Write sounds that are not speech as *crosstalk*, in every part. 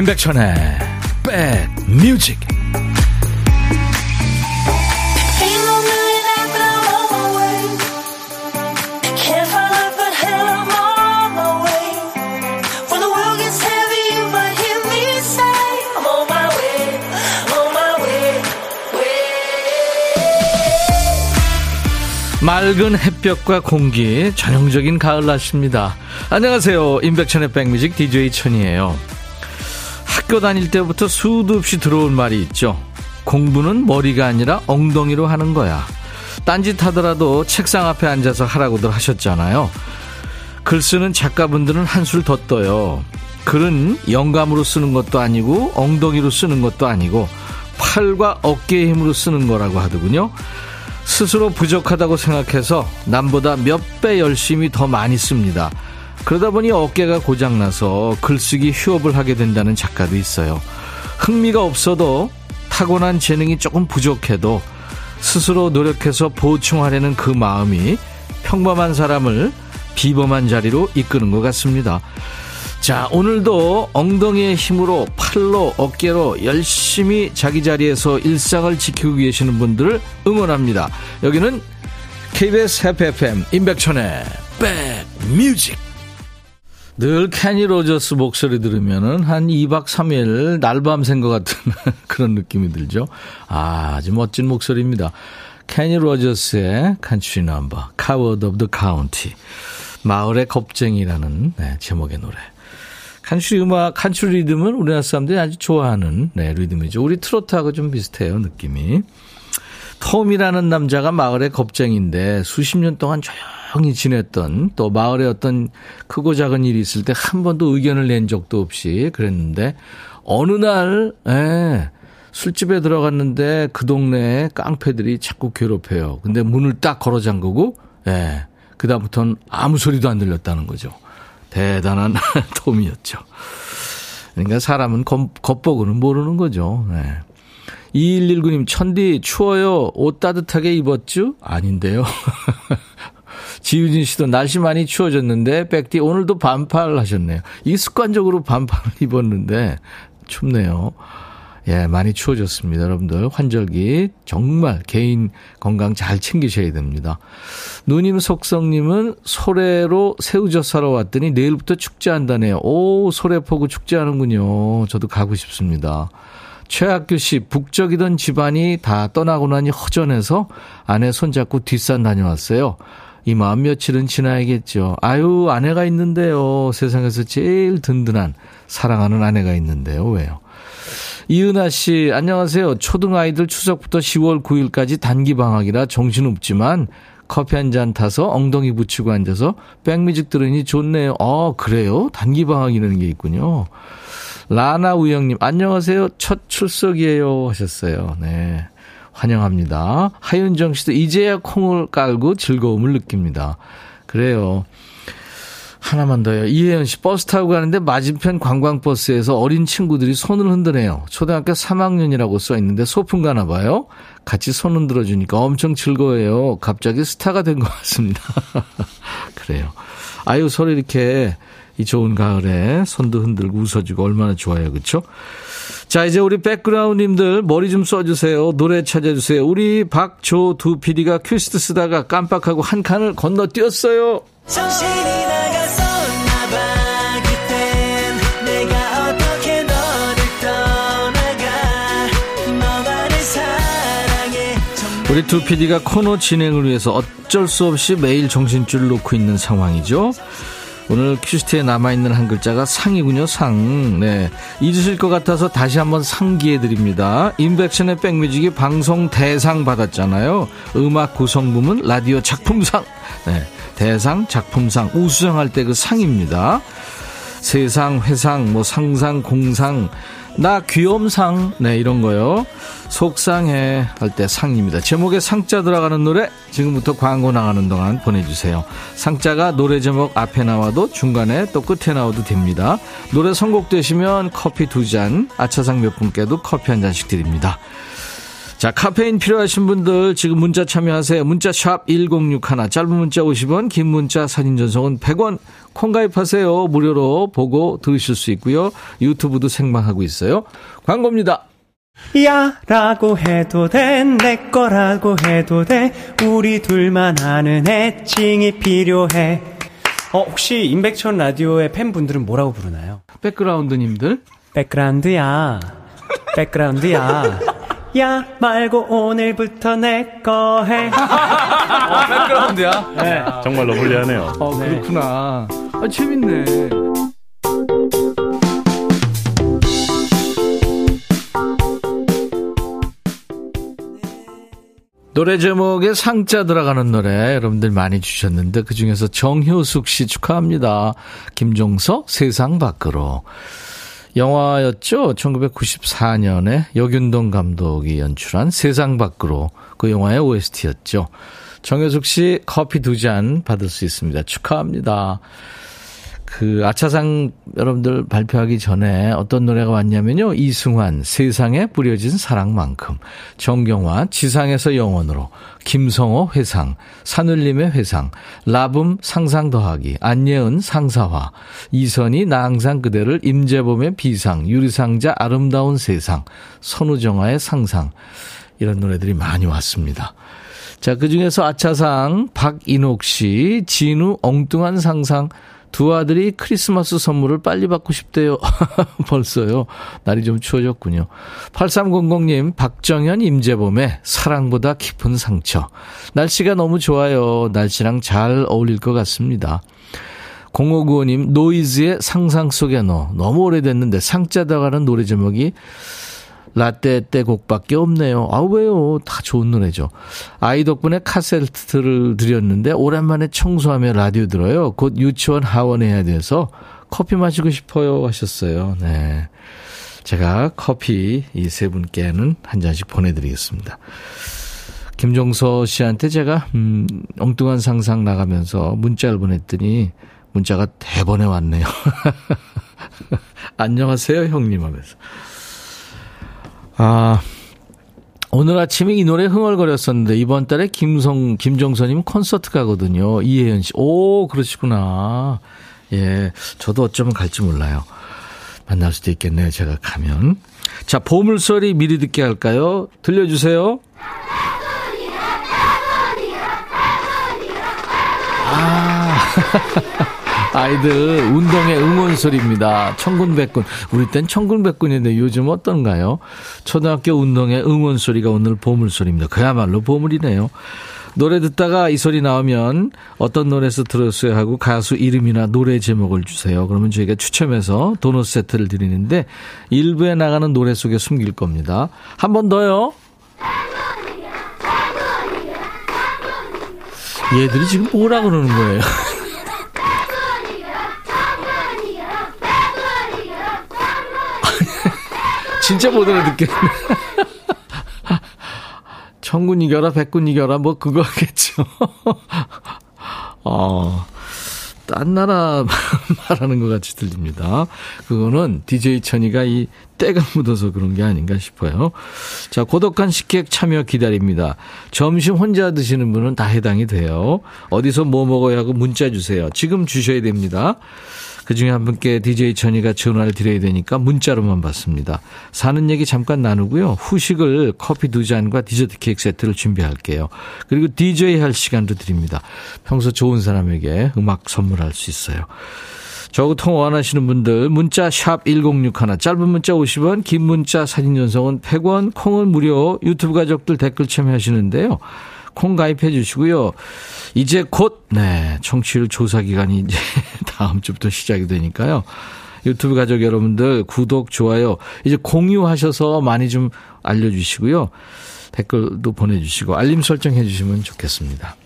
임백천의 백뮤직 맑은 햇볕과 공기 전형적인 가을 날씨입니다. 안녕하세요. 임백천의 백뮤직 DJ 천이에요. 학교 다닐 때부터 수도 없이 들어온 말이 있죠. 공부는 머리가 아니라 엉덩이로 하는 거야. 딴짓 하더라도 책상 앞에 앉아서 하라고들 하셨잖아요. 글 쓰는 작가분들은 한술 더 떠요. 글은 영감으로 쓰는 것도 아니고 엉덩이로 쓰는 것도 아니고 팔과 어깨의 힘으로 쓰는 거라고 하더군요. 스스로 부족하다고 생각해서 남보다 몇 배 열심히 더 많이 씁니다. 그러다 보니 어깨가 고장나서 글쓰기 휴업을 하게 된다는 작가도 있어요. 흥미가 없어도 타고난 재능이 조금 부족해도 스스로 노력해서 보충하려는 그 마음이 평범한 사람을 비범한 자리로 이끄는 것 같습니다. 자, 오늘도 엉덩이의 힘으로 팔로 어깨로 열심히 자기 자리에서 일상을 지키고 계시는 분들을 응원합니다. 여기는 KBS 해피 FM 임백천의 백뮤직 늘 캐니 로저스 목소리 들으면은 한 2박 3일 날밤 샌 것 같은 *laughs* 그런 느낌이 들죠. 아, 아주 멋진 목소리입니다. 캐니 로저스의 Coward of the County. 마을의 겁쟁이라는 네, 제목의 노래. 칸츄리 음악, 칸츄리 리듬은 우리나라 사람들이 아주 좋아하는 네, 리듬이죠. 우리 트로트하고 좀 비슷해요, 느낌이. 톰이라는 남자가 마을의 겁쟁인데 수십 년 동안 조용히 지냈던 또 마을에 어떤 크고 작은 일이 있을 때 한 번도 의견을 낸 적도 없이 그랬는데 어느 날, 예, 술집에 들어갔는데 그 동네에 깡패들이 자꾸 괴롭혀요. 근데 문을 딱 걸어 잠그고, 예, 그다음부터는 아무 소리도 안 들렸다는 거죠. 대단한 *laughs* 톰이었죠. 그러니까 사람은 겁, 겁보고는 모르는 거죠. 네. 2119님, 천디, 추워요. 옷 따뜻하게 입었죠? 아닌데요. *laughs* 지유진 씨도 날씨 많이 추워졌는데, 백디, 오늘도 반팔 하셨네요. 이 습관적으로 반팔을 *laughs* 입었는데, 춥네요. 예, 많이 추워졌습니다. 여러분들 환절기 정말 개인 건강 잘 챙기셔야 됩니다. 누님 속성님은 소래로 새우젓 사러 왔더니 내일부터 축제한다네요. 오, 소래포구 축제하는군요. 저도 가고 싶습니다. 최학규 씨, 북적이던 집안이 다 떠나고 나니 허전해서 아내 손잡고 뒷산 다녀왔어요. 이 마음 며칠은 지나야겠죠. 아유, 아내가 있는데요. 세상에서 제일 든든한 사랑하는 아내가 있는데요. 왜요? 이은하 씨, 안녕하세요. 초등아이들 추석부터 10월 9일까지 단기 방학이라 정신없지만 커피 한 잔 타서 엉덩이 붙이고 앉아서 백뮤직 들으니 좋네요. 어, 그래요? 단기 방학이라는 게 있군요. 라나 우영님, 안녕하세요. 첫 출석이에요. 하셨어요. 네. 환영합니다. 하윤정 씨도 이제야 콩을 깔고 즐거움을 느낍니다. 그래요. 하나만 더요. 이혜연 씨 버스 타고 가는데 맞은편 관광버스에서 어린 친구들이 손을 흔드네요. 초등학교 3학년이라고 써 있는데 소풍 가나 봐요. 같이 손 흔들어 주니까 엄청 즐거워요. 갑자기 스타가 된 것 같습니다. *laughs* 그래요. 아유 서로 이렇게 이 좋은 가을에 손도 흔들고 웃어주고 얼마나 좋아요. 그렇죠? 자, 이제 우리 백그라운드님들 머리 좀 써주세요. 노래 찾아주세요. 우리 박조 두 PD가 퀴스트 쓰다가 깜빡하고 한 칸을 건너뛰었어요. 우리 두 PD가 코너 진행을 위해서 어쩔 수 없이 매일 정신줄을 놓고 있는 상황이죠. 오늘 퀴즈트에 남아있는 한 글자가 상이군요, 상. 네. 잊으실 것 같아서 다시 한번 상기해 드립니다. 인백션의 백뮤직이 방송 대상 받았잖아요. 음악 구성 부문 라디오 작품상. 네. 대상, 작품상, 우수상할 때 그 상입니다. 세상, 회상, 뭐 상상, 공상, 나 귀염상, 네, 이런 거요. 속상해 할 때 상입니다. 제목에 상자 들어가는 노래 지금부터 광고 나가는 동안 보내주세요. 상자가 노래 제목 앞에 나와도 중간에 또 끝에 나와도 됩니다. 노래 선곡되시면 커피 두 잔, 아차상 몇 분께도 커피 한 잔씩 드립니다. 자, 카페인 필요하신 분들 지금 문자 참여하세요. 문자 샵 1061, 짧은 문자 50원, 긴 문자 사진 전송은 100원. 콩 가입하세요. 무료로 보고 들으실 수 있고요. 유튜브도 생방하고 있어요. 광고입니다. 야 라고 해도 돼 내 거라고 해도 돼 우리 둘만 아는 애칭이 필요해 어 혹시 임백천 라디오의 팬분들은 뭐라고 부르나요? 백그라운드님들 백그라운드야 백그라운드야 야 말고 오늘부터 내 거 해. *laughs* 어, 백그라운드야? 네. 정말로 불리하네요. 어, 그렇구나. 아, 재밌네. 노래 제목에 상자 들어가는 노래 여러분들 많이 주셨는데 그중에서 정효숙 씨 축하합니다. 김종서 세상 밖으로. 영화였죠. 1994년에 여균동 감독이 연출한 세상 밖으로 그 영화의 OST였죠. 정효숙 씨 커피 두 잔 받을 수 있습니다. 축하합니다. 그 아차상 여러분들 발표하기 전에 어떤 노래가 왔냐면요. 이승환 세상에 뿌려진 사랑만큼. 정경화 지상에서 영원으로. 김성호 회상. 산울림의 회상. 라붐 상상 더하기. 안예은 상사화. 이선희 나 항상 그대를. 임재범의 비상. 유리상자 아름다운 세상. 선우정아의 상상. 이런 노래들이 많이 왔습니다. 자, 그 중에서 아차상 박인옥 씨, 진우 엉뚱한 상상 두 아들이 크리스마스 선물을 빨리 받고 싶대요. *laughs* 벌써요. 날이 좀 추워졌군요. 8300님, 박정현, 임재범의 사랑보다 깊은 상처. 날씨가 너무 좋아요. 날씨랑 잘 어울릴 것 같습니다. 0595님, 노이즈의 상상 속에 너. 너무 오래됐는데 상자 다가는 노래 제목이 라떼 때 곡밖에 없네요. 아, 왜요? 다 좋은 노래죠. 아이 덕분에 카세트를 드렸는데 오랜만에 청소하며 라디오 들어요. 곧 유치원 하원해야 돼서 커피 마시고 싶어요 하셨어요. 네. 제가 커피 이 세 분께는 한 잔씩 보내드리겠습니다. 김종서 씨한테 제가, 음, 엉뚱한 상상 나가면서 문자를 보냈더니 문자가 대번에 왔네요. *laughs* 안녕하세요, 형님 하면서. 아, 오늘 아침에 이 노래 흥얼거렸었는데 이번 달에 김성 김종선님 콘서트 가거든요. 이혜연 씨. 오 그러시구나. 예, 저도 어쩌면 갈지 몰라요. 만날 수도 있겠네요. 제가 가면. 자, 보물소리 미리 듣게 할까요? 들려주세요. 아. *laughs* 아이들 운동의 응원 소리입니다. 청군백군. 우리 땐 청군백군인데 요즘 어떤가요? 초등학교 운동의 응원 소리가 오늘 보물 소리입니다. 그야말로 보물이네요. 노래 듣다가 이 소리 나오면 어떤 노래에서 들었어요 하고 가수 이름이나 노래 제목을 주세요. 그러면 저희가 추첨해서 도넛 세트를 드리는데 일부에 나가는 노래 속에 숨길 겁니다. 한 번 더요. 얘들이 지금 뭐라 그러는 거예요? *laughs* 진짜 못 알아듣겠네. 천군 이겨라, 백군 이겨라, 뭐 그거겠죠. 어, 딴 나라 *laughs* 말하는 것 같이 들립니다. 그거는 DJ 천이가 이 때가 묻어서 그런 게 아닌가 싶어요. 자, 고독한 식객 참여 기다립니다. 점심 혼자 드시는 분은 다 해당이 돼요. 어디서 뭐 먹어야 하고 문자 주세요. 지금 주셔야 됩니다. 그 중에 한 분께 DJ 천이가 전화를 드려야 되니까 문자로만 받습니다. 사는 얘기 잠깐 나누고요. 후식을 커피 두 잔과 디저트 케이크 세트를 준비할게요. 그리고 DJ 할 시간도 드립니다. 평소 좋은 사람에게 음악 선물할 수 있어요. 저하고 통화 원하시는 분들 문자 샵 1061, 짧은 문자 50원, 긴 문자 사진 전송은 100원, 콩은 무료, 유튜브 가족들 댓글 참여하시는데요. 콩 가입해 주시고요. 이제 곧, 네, 청취율 조사 기간이 이제 *laughs* 다음 주부터 시작이 되니까요. 유튜브 가족 여러분들 구독, 좋아요, 이제 공유하셔서 많이 좀 알려주시고요. 댓글도 보내주시고 알림 설정해 주시면 좋겠습니다.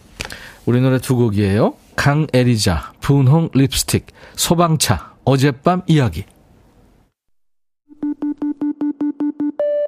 우리 노래 두 곡이에요. 강에리자, 분홍 립스틱, 소방차, 어젯밤 이야기.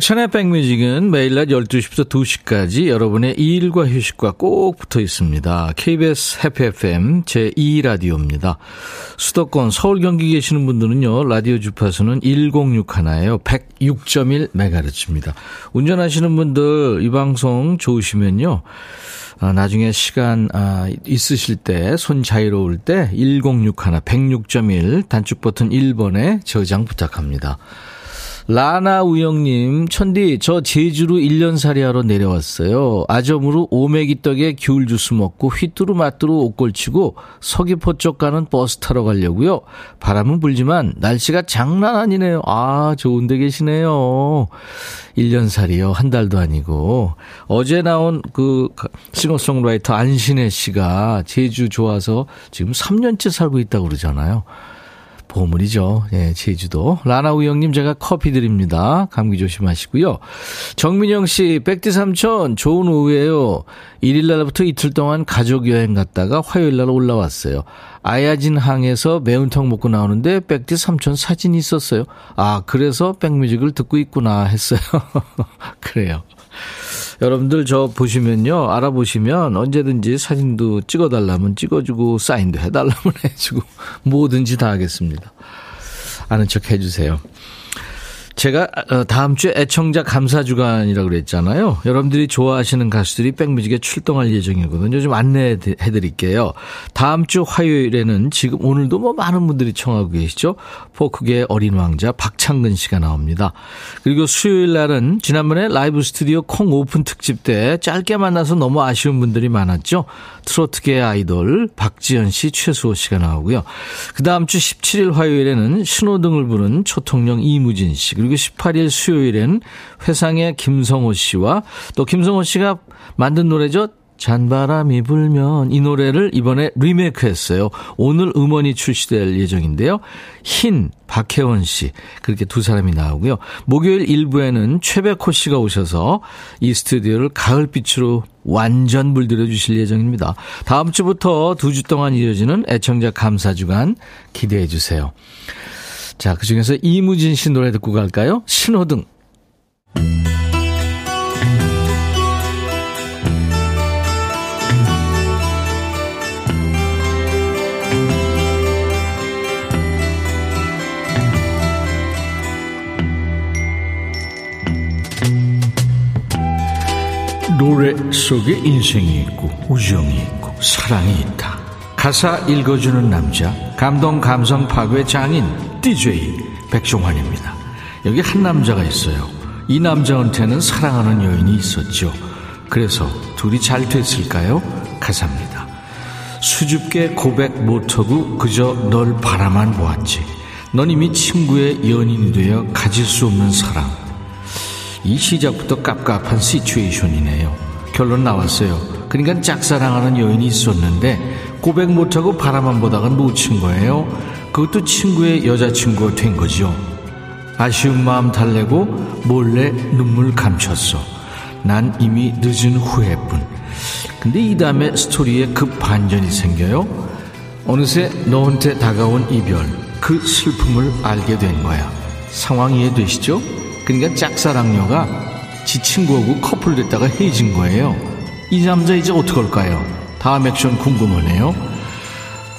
천의 백뮤직은 매일 낮 12시부터 2시까지 여러분의 일과 휴식과 꼭 붙어 있습니다. KBS 해피 FM 제2라디오입니다. 수도권 서울 경기 계시는 분들은요. 라디오 주파수는 1061에요. 106.1MHz입니다. 운전하시는 분들 이 방송 좋으시면요. 아, 나중에 시간 아, 있으실 때 손 자유로울 때 1061, 106.1 단축 버튼 1번에 저장 부탁합니다. 라나 우영님, 천디, 저 제주로 1년살이 하러 내려왔어요. 아점으로 오메기 떡에 귤 주스 먹고 휘뚜루 마뚜루 옷 걸치고 서귀포 쪽 가는 버스 타러 가려고요. 바람은 불지만 날씨가 장난 아니네요. 아, 좋은 데 계시네요. 1년살이요. 한 달도 아니고. 어제 나온 그 싱어송라이터 안신혜 씨가 제주 좋아서 지금 3년째 살고 있다고 그러잖아요. 보물이죠. 예, 제주도. 라나우 형님 제가 커피 드립니다. 감기 조심하시고요. 정민영 씨, 백디 삼촌, 좋은 오후에요. 1일날부터 이틀 동안 가족 여행 갔다가 화요일날 올라왔어요. 아야진 항에서 매운탕 먹고 나오는데 백디 삼촌 사진이 있었어요. 아, 그래서 백뮤직을 듣고 있구나 했어요. *laughs* 그래요. 여러분들 저 보시면요. 알아보시면 언제든지 사진도 찍어달라면 찍어주고 사인도 해달라면 *laughs* 해주고 뭐든지 다 하겠습니다. 아는 척 해주세요. 제가 어, 다음 주에 애청자 감사 주간이라고 그랬잖아요. 여러분들이 좋아하시는 가수들이 백뮤직에 출동할 예정이거든요. 좀 안내해 드릴게요. 다음 주 화요일에는 지금 오늘도 뭐 많은 분들이 청하고 계시죠. 포크계의 어린 왕자 박창근 씨가 나옵니다. 그리고 수요일 날은 지난번에 라이브 스튜디오 콩 오픈 특집 때 짧게 만나서 너무 아쉬운 분들이 많았죠. 트로트계의 아이돌 박지현 씨, 최수호 씨가 나오고요. 그 다음 주 17일 화요일에는 신호등을 부른 초통령 이무진 씨 그리고 18일 수요일엔 회상의 김성호 씨와 또 김성호 씨가 만든 노래죠. 잔바람이 불면 이 노래를 이번에 리메이크 했어요. 오늘 음원이 출시될 예정인데요. 흰 박혜원 씨 그렇게 두 사람이 나오고요. 목요일 일부에는 최백호 씨가 오셔서 이 스튜디오를 가을빛으로 완전 물들여 주실 예정입니다. 다음 주부터 두 주 동안 이어지는 애청자 감사 주간 기대해 주세요. 자, 그 중에서 이무진 씨 노래 듣고 갈까요? 신호등. 노래 속에 인생이 있고 우정이 있고 사랑이 있다. 가사 읽어주는 남자 감동 감성 파괴 장인 DJ 백종환입니다. 여기 한 남자가 있어요. 이 남자한테는 사랑하는 여인이 있었죠. 그래서 둘이 잘 됐을까요? 가사입니다. 수줍게 고백 못하고 그저 널 바라만 보았지. 넌 이미 친구의 연인이 되어 가질 수 없는 사랑. 이 시작부터 깝깝한 시츄에이션이네요. 결론 나왔어요. 그러니까 짝사랑하는 여인이 있었는데 고백 못하고 바라만 보다가 놓친 거예요. 그것도 친구의 여자친구가 된 거죠. 아쉬운 마음 달래고 몰래 눈물 감췄어. 난 이미 늦은 후회뿐. 근데 이 다음에 스토리에 급 반전이 생겨요. 어느새 너한테 다가온 이별, 그 슬픔을 알게 된 거야. 상황 이해되시죠? 그러니까 짝사랑녀가 지 친구하고 커플 됐다가 헤어진 거예요. 이 남자 이제 어떡할까요? 다음 액션 궁금하네요.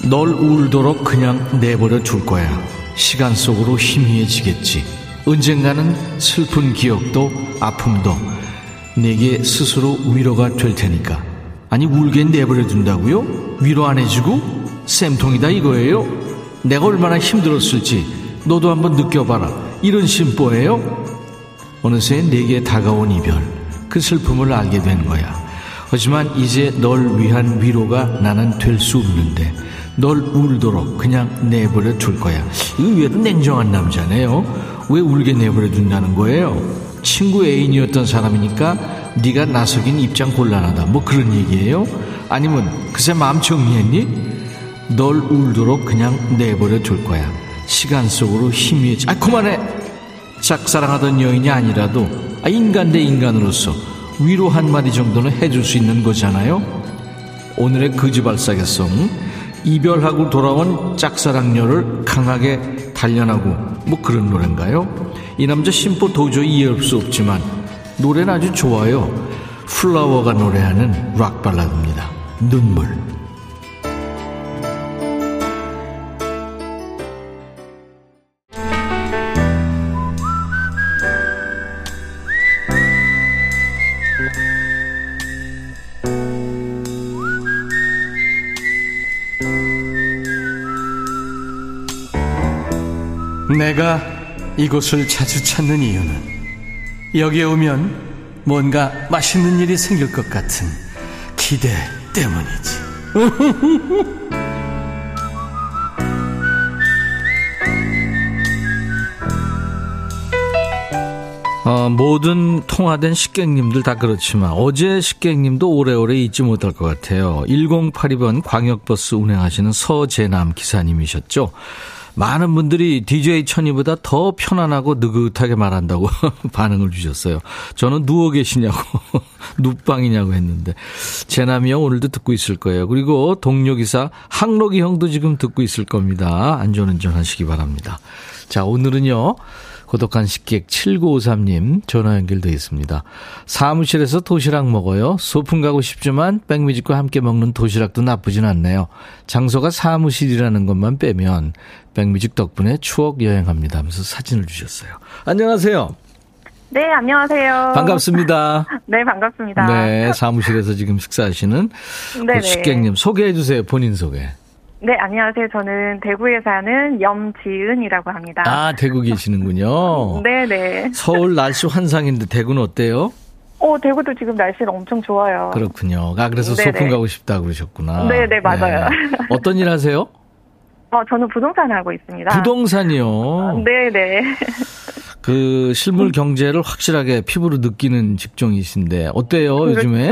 널 울도록 그냥 내버려 둘 거야. 시간 속으로 희미해지겠지. 언젠가는 슬픈 기억도 아픔도 내게 스스로 위로가 될 테니까. 아니 울게 내버려 둔다고요? 위로 안 해주고 쌤통이다 이거예요? 내가 얼마나 힘들었을지 너도 한번 느껴봐라. 이런 심보예요? 어느새 내게 다가온 이별 그 슬픔을 알게 된 거야. 하지만 이제 널 위한 위로가 나는 될 수 없는데 널 울도록 그냥 내버려 둘 거야. 의외로 냉정한 남자네요. 왜 울게 내버려 둔다는 거예요? 친구 애인이었던 사람이니까 네가 나서긴 입장 곤란하다. 뭐 그런 얘기예요? 아니면 그새 마음 정리했니? 널 울도록 그냥 내버려 둘 거야. 시간 속으로 희미해지. 아 그만해. 짝사랑하던 여인이 아니라도 아, 인간 대 인간으로서 위로 한 마디 정도는 해줄 수 있는 거잖아요. 오늘의 거지발사계성 이별하고 돌아온 짝사랑녀를 강하게 단련하고 뭐 그런 노래인가요? 이 남자 심보 도저히 이해할 수 없지만 노래는 아주 좋아요. 플라워가 노래하는 락 발라드입니다. 눈물. 내가 이곳을 자주 찾는 이유는 여기에 오면 뭔가 맛있는 일이 생길 것 같은 기대 때문이지. *laughs* 어, 모든 통화된 식객님들 다 그렇지만 어제 식객님도 오래오래 잊지 못할 것 같아요. 1082번 광역버스 운행하시는 서재남 기사님이셨죠. 많은 분들이 DJ 천이보다 더 편안하고 느긋하게 말한다고 *laughs* 반응을 주셨어요. 저는 누워 계시냐고, *laughs* 눕방이냐고 했는데. 제남이 형 오늘도 듣고 있을 거예요. 그리고 동료기사 항록이 형도 지금 듣고 있을 겁니다. 안전운전 하시기 바랍니다. 자, 오늘은요. 고독한 식객 7953님 전화 연결돼 있습니다. 사무실에서 도시락 먹어요. 소풍 가고 싶지만 백뮤직과 함께 먹는 도시락도 나쁘진 않네요. 장소가 사무실이라는 것만 빼면 백뮤직 덕분에 추억 여행합니다 하면서 사진을 주셨어요. 안녕하세요. 네, 안녕하세요. 반갑습니다. *laughs* 네, 반갑습니다. 네, 사무실에서 지금 식사하시는 *laughs* 그 식객님 소개해 주세요. 본인 소개. 네, 안녕하세요. 저는 대구에 사는 염지은이라고 합니다. 아, 대구 계시는군요. 네네. *laughs* 네. 서울 날씨 환상인데 대구는 어때요? 어, 대구도 지금 날씨는 엄청 좋아요. 그렇군요. 아, 그래서 네네. 소풍 가고 싶다 그러셨구나. 네네, 네, 맞아요. 네. *laughs* 어떤 일 하세요? 어, 저는 부동산 하고 있습니다. 부동산이요? 네네. *laughs* 그 실물 경제를 확실하게 피부로 느끼는 직종이신데, 어때요, 그렇죠. 요즘에?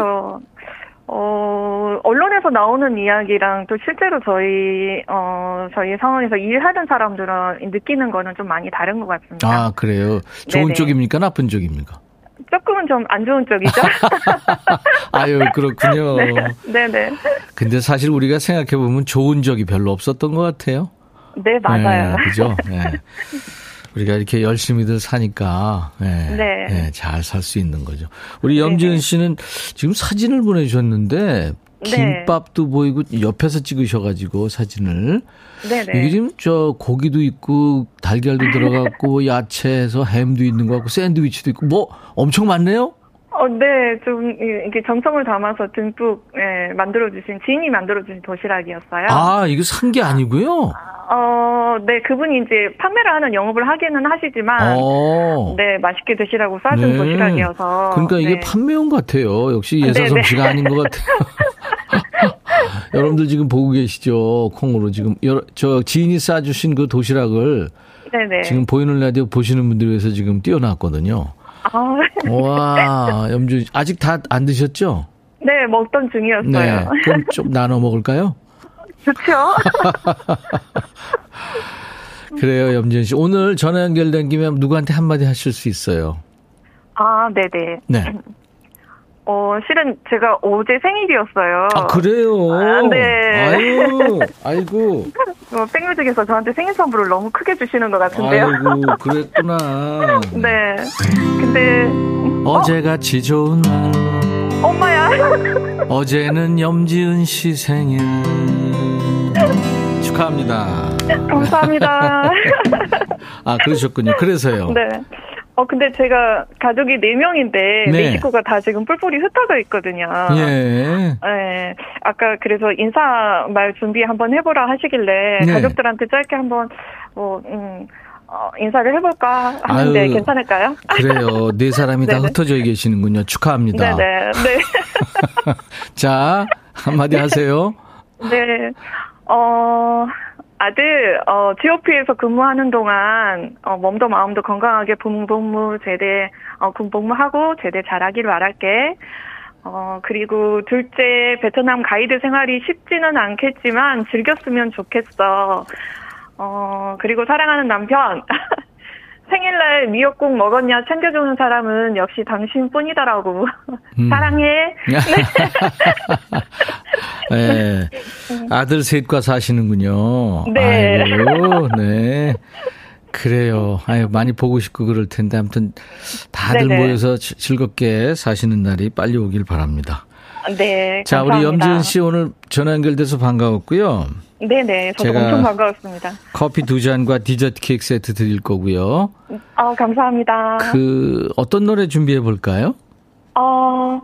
어, 언론에서 나오는 이야기랑 또 실제로 저희, 어, 저희 상황에서 일하는 사람들은 느끼는 거는 좀 많이 다른 것 같습니다. 아, 그래요? 좋은 네네. 쪽입니까? 나쁜 쪽입니까? 조금은 좀 안 좋은 쪽이죠. *laughs* 아유, 그렇군요. *laughs* 네, 네네. 근데 사실 우리가 생각해보면 좋은 적이 별로 없었던 것 같아요. 네, 맞아요. 네, 그죠? 네. *laughs* 우리가 이렇게 열심히들 사니까 네, 네. 네 잘 살 수 있는 거죠. 우리 염지은 씨는 지금 사진을 보내주셨는데 김밥도 보이고 옆에서 찍으셔가지고 사진을 네네. 이게 지금 저 고기도 있고 달걀도 들어갔고 *laughs* 야채에서 햄도 있는 것 같고 샌드위치도 있고 뭐 엄청 많네요. 어, 네, 좀 이게 정성을 담아서 듬뿍 예, 만들어주신 지인이 만들어주신 도시락이었어요. 아, 이거 산 게 아니고요. 어, 네, 그분이 이제 판매를 하는 영업을 하기는 하시지만, 어. 네, 맛있게 드시라고 싸준 네. 도시락이어서. 그러니까 이게 네. 판매용 같아요. 역시 예사솜 씨가 아닌 것 같아요. *laughs* 여러분들 지금 보고 계시죠? 콩으로 지금 여러, 저 지인이 싸주신 그 도시락을 네네. 지금 보이는 라디오 보시는 분들 위해서 지금 띄워놨거든요. 아. 와, 염주 아직 다 안 드셨죠? 네, 먹던 중이었어요. 네, 그럼 좀 나눠 먹을까요? 좋죠. *laughs* 그래요, 염진 씨. 오늘 전화 연결된 김에 누구한테 한마디 하실 수 있어요? 아, 네네. 네. 어, 실은 제가 어제 생일이었어요. 아, 그래요? 아, 네. 아유, 아이고. *laughs* 어, 백뮤직에서 저한테 생일 선물을 너무 크게 주시는 것 같은데요. 아이고, *laughs* 그랬구나. 네. 근데. 어제같이 좋은 날. 엄마야. *laughs* 어제는 염지은 씨 생일. 축하합니다. 감사합니다. 아, 그러셨군요. 그래서요. 네. 어, 근데 제가 가족이 4명인데, 네. 식구가 다 지금 뿔뿔이 흩어져 있거든요. 예. 네. 아까 그래서 인사 말 준비 한번 해보라 하시길래, 네. 가족들한테 짧게 한번, 뭐, 음, 어, 인사를 해볼까 하는데 아유, 괜찮을까요? 그래요. *laughs* 네 사람이 다 흩어져 계시는군요. 축하합니다. 네네. 네. *laughs* 자, 한마디 하세요. 네. 어, 아들, 어, GOP에서 근무하는 동안, 어, 몸도 마음도 건강하게 군복무 제대, 어, 군복무하고 제대 잘하기를 바랄게. 어, 그리고 둘째, 베트남 가이드 생활이 쉽지는 않겠지만 즐겼으면 좋겠어. 어, 그리고 사랑하는 남편. *laughs* 생일날 미역국 먹었냐 챙겨주는 사람은 역시 당신뿐이다라고. 음. *laughs* 사랑해. *laughs* 네. 아들 셋과 사시는군요. 네. 아이고, 네. 그래요. 아유, 많이 보고 싶고 그럴 텐데, 아무튼 다들 네네. 모여서 즐겁게 사시는 날이 빨리 오길 바랍니다. 네. 자, 감사합니다. 우리 염지은 씨 오늘 전화 연결돼서 반가웠고요. 네네. 저도 제가 엄청 반가웠습니다. 커피 두 잔과 디저트 케이크 세트 드릴 거고요. 어, 감사합니다. 그, 어떤 노래 준비해 볼까요? 어,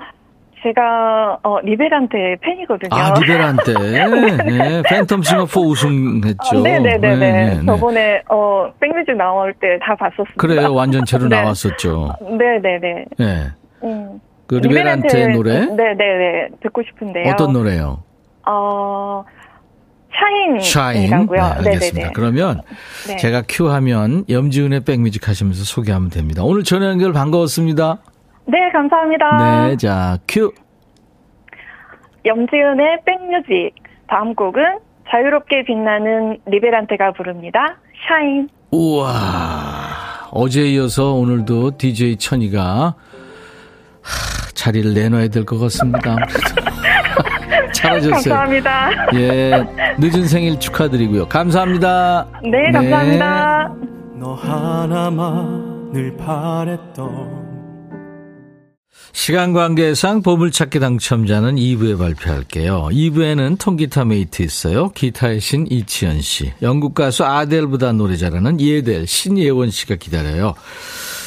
제가 어 리베란테 팬이거든요. 아 리베란테, *laughs* 네, 팬텀 싱어 4 우승했죠. 어, 네네네네. 네, 네, 네. 저번에 어 백뮤직 나올 때 다 봤었습니다. 그래요, 완전체로 *laughs* 네. 나왔었죠. 네네네. 네. 음. 그 리베란테, 리베란테 노래? 네네네 듣고 싶은데요. 어떤 노래요? 어. Shine. Shine. 네, 알겠습니다. 네네네. 그러면 네. 제가 큐하면 염지은의 백뮤직 하시면서 소개하면 됩니다. 오늘 전화 연결 반가웠습니다. 네, 감사합니다. 네, 자, 큐. 염지은의 백뮤직. 다음 곡은 자유롭게 빛나는 리베란테가 부릅니다. 샤인. 우와. 어제 이어서 오늘도 DJ 천이가 하, 자리를 내놔야 될 것 같습니다. *laughs* 잘하셨어요. 감사합니다. 예. 늦은 생일 축하드리고요. 감사합니다. 네, 감사합니다. 네. 너 하나만을 바랬던 시간 관계상 보물찾기 당첨자는 2부에 발표할게요. 2부에는 통기타 메이트 있어요. 기타의 신 이치현 씨. 영국 가수 아델보다 노래 잘하는 예델 신예원 씨가 기다려요.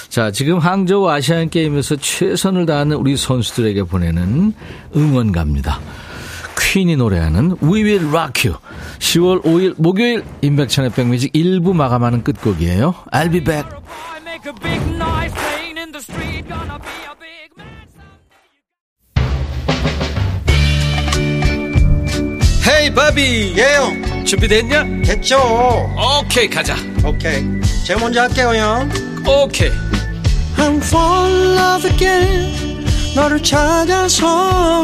자, 지금 항저우 아시안 게임에서 최선을 다하는 우리 선수들에게 보내는 응원가입니다. 퀸이 노래하는 We Will Rock You. 10월 5일 목요일 인백천의 백뮤직 1부 마감하는 끝곡이에요. I'll be back. 헤이 바비 예영 준비됐냐? 됐죠 오케이 가자 오케이 제가 먼저 할게요 형 오케이 I'm fall in love again 너를 찾아서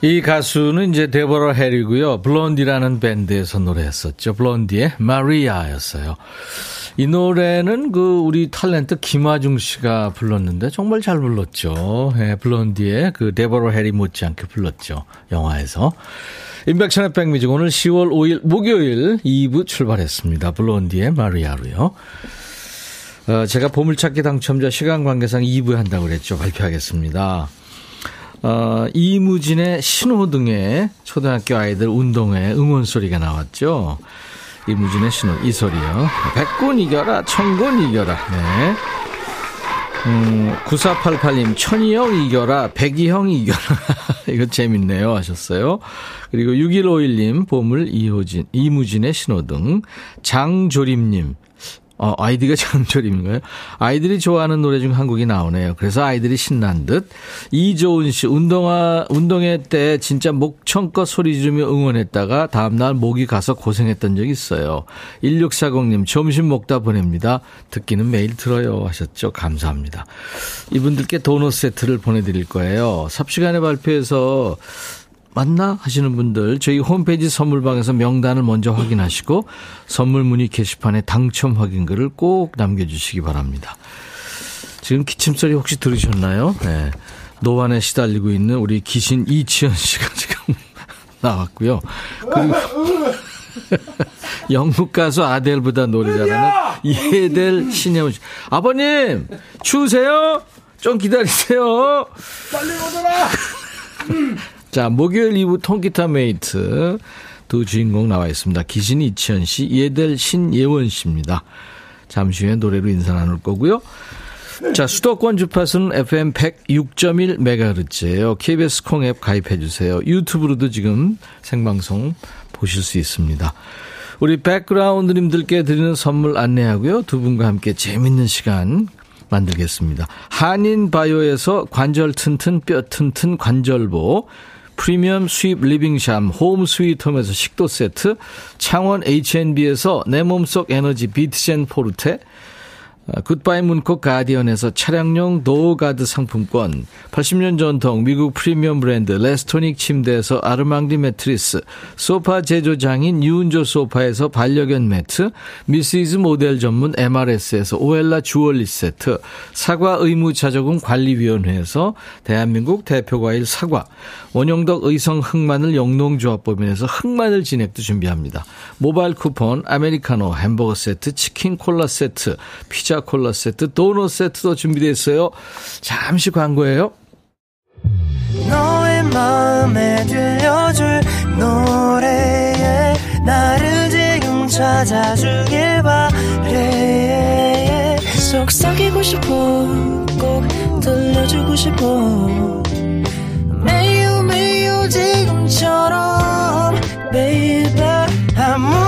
이 가수는 이제 데버러 해리고요. 블론디라는 밴드에서 노래했었죠. 블론디의 마리아였어요. 이 노래는 그 우리 탤런트 김화중 씨가 불렀는데 정말 잘 불렀죠. 예, 블론디의 그 데버러 해리 못지않게 불렀죠. 영화에서. 임백천의 백뮤직 오늘 10월 5일 목요일 2부 출발했습니다. 블론디의 마리아로요. 어, 제가 보물찾기 당첨자 시간 관계상 2부에 한다고 그랬죠. 발표하겠습니다. 어, 이무진의 신호등에 초등학교 아이들 운동회 응원 소리가 나왔죠. 이무진의 신호, 이 소리요. 백군 이겨라, 천군 이겨라. 네. 음, 9488님, 천이형 이겨라, 백이형 이겨라. *laughs* 이거 재밌네요. 하셨어요. 그리고 6151님, 보물 이호진, 이무진의 신호등. 장조림님, 어, 아이디가 *laughs* 장조림인가요? 아이들이 좋아하는 노래 중 한 곡이 나오네요. 그래서 아이들이 신난 듯. 이조은 씨, 운동화, 운동회 때 진짜 목청껏 소리 지르며 응원했다가 다음날 목이 가서 고생했던 적 있어요. 1640님, 점심 먹다 보냅니다. 듣기는 매일 들어요. 하셨죠. 감사합니다. 이분들께 도넛 세트를 보내드릴 거예요. 삽시간에 발표해서 맞나 하시는 분들 저희 홈페이지 선물방에서 명단을 먼저 확인하시고 선물 문의 게시판에 당첨 확인글을 꼭 남겨주시기 바랍니다. 지금 기침 소리 혹시 들으셨나요? 네. 노안에 시달리고 있는 우리 기신 이치현 씨가 지금 *laughs* 나왔고요. 그리고 *laughs* 영국 가수 아델보다 노래 잘하는 예델 신예원 씨. 아버님 추우세요? 좀 기다리세요. 빨리 오더라. *laughs* 자, 목요일 2부 통기타 메이트. 두 주인공 나와 있습니다. 기신 이치현 씨, 예델 신예원 씨입니다. 잠시 후에 노래로 인사 나눌 거고요. 자, 수도권 주파수는 FM 106.1MHz예요. KBS 콩앱 가입해 주세요. 유튜브로도 지금 생방송 보실 수 있습니다. 우리 백그라운드님들께 드리는 선물 안내하고요. 두 분과 함께 재밌는 시간 만들겠습니다. 한인바이오에서 관절 튼튼 뼈 튼튼 관절보 프리미엄 수입 리빙샴 홈 스위트홈에서 식도 세트 창원 H&B에서 내 몸속 에너지 비트젠 포르테 아, 굿바이 문콕 가디언에서 차량용 도어가드 상품권, 80년 전통 미국 프리미엄 브랜드 레스토닉 침대에서 아르망디 매트리스, 소파 제조장인 유운조 소파에서 반려견 매트, 미시즈 모델 전문 MRS에서 오엘라 주얼리 세트, 사과 의무자조금 관리위원회에서 대한민국 대표과일 사과, 원용덕 의성 흑마늘 영농조합법인에서 흑마늘 진액도 준비합니다. 모바일 쿠폰, 아메리카노, 햄버거 세트, 치킨 콜라 세트, 피자 콜라 세트, 도넛 세트도 준비되어 있어요. 잠시 광고예요. 너의 마음에 들려줄 노래에 나를 지금 찾아주길 바래 속삭이고 싶어 꼭 들려주고 싶어 매우 매우 지금처럼 baby 아무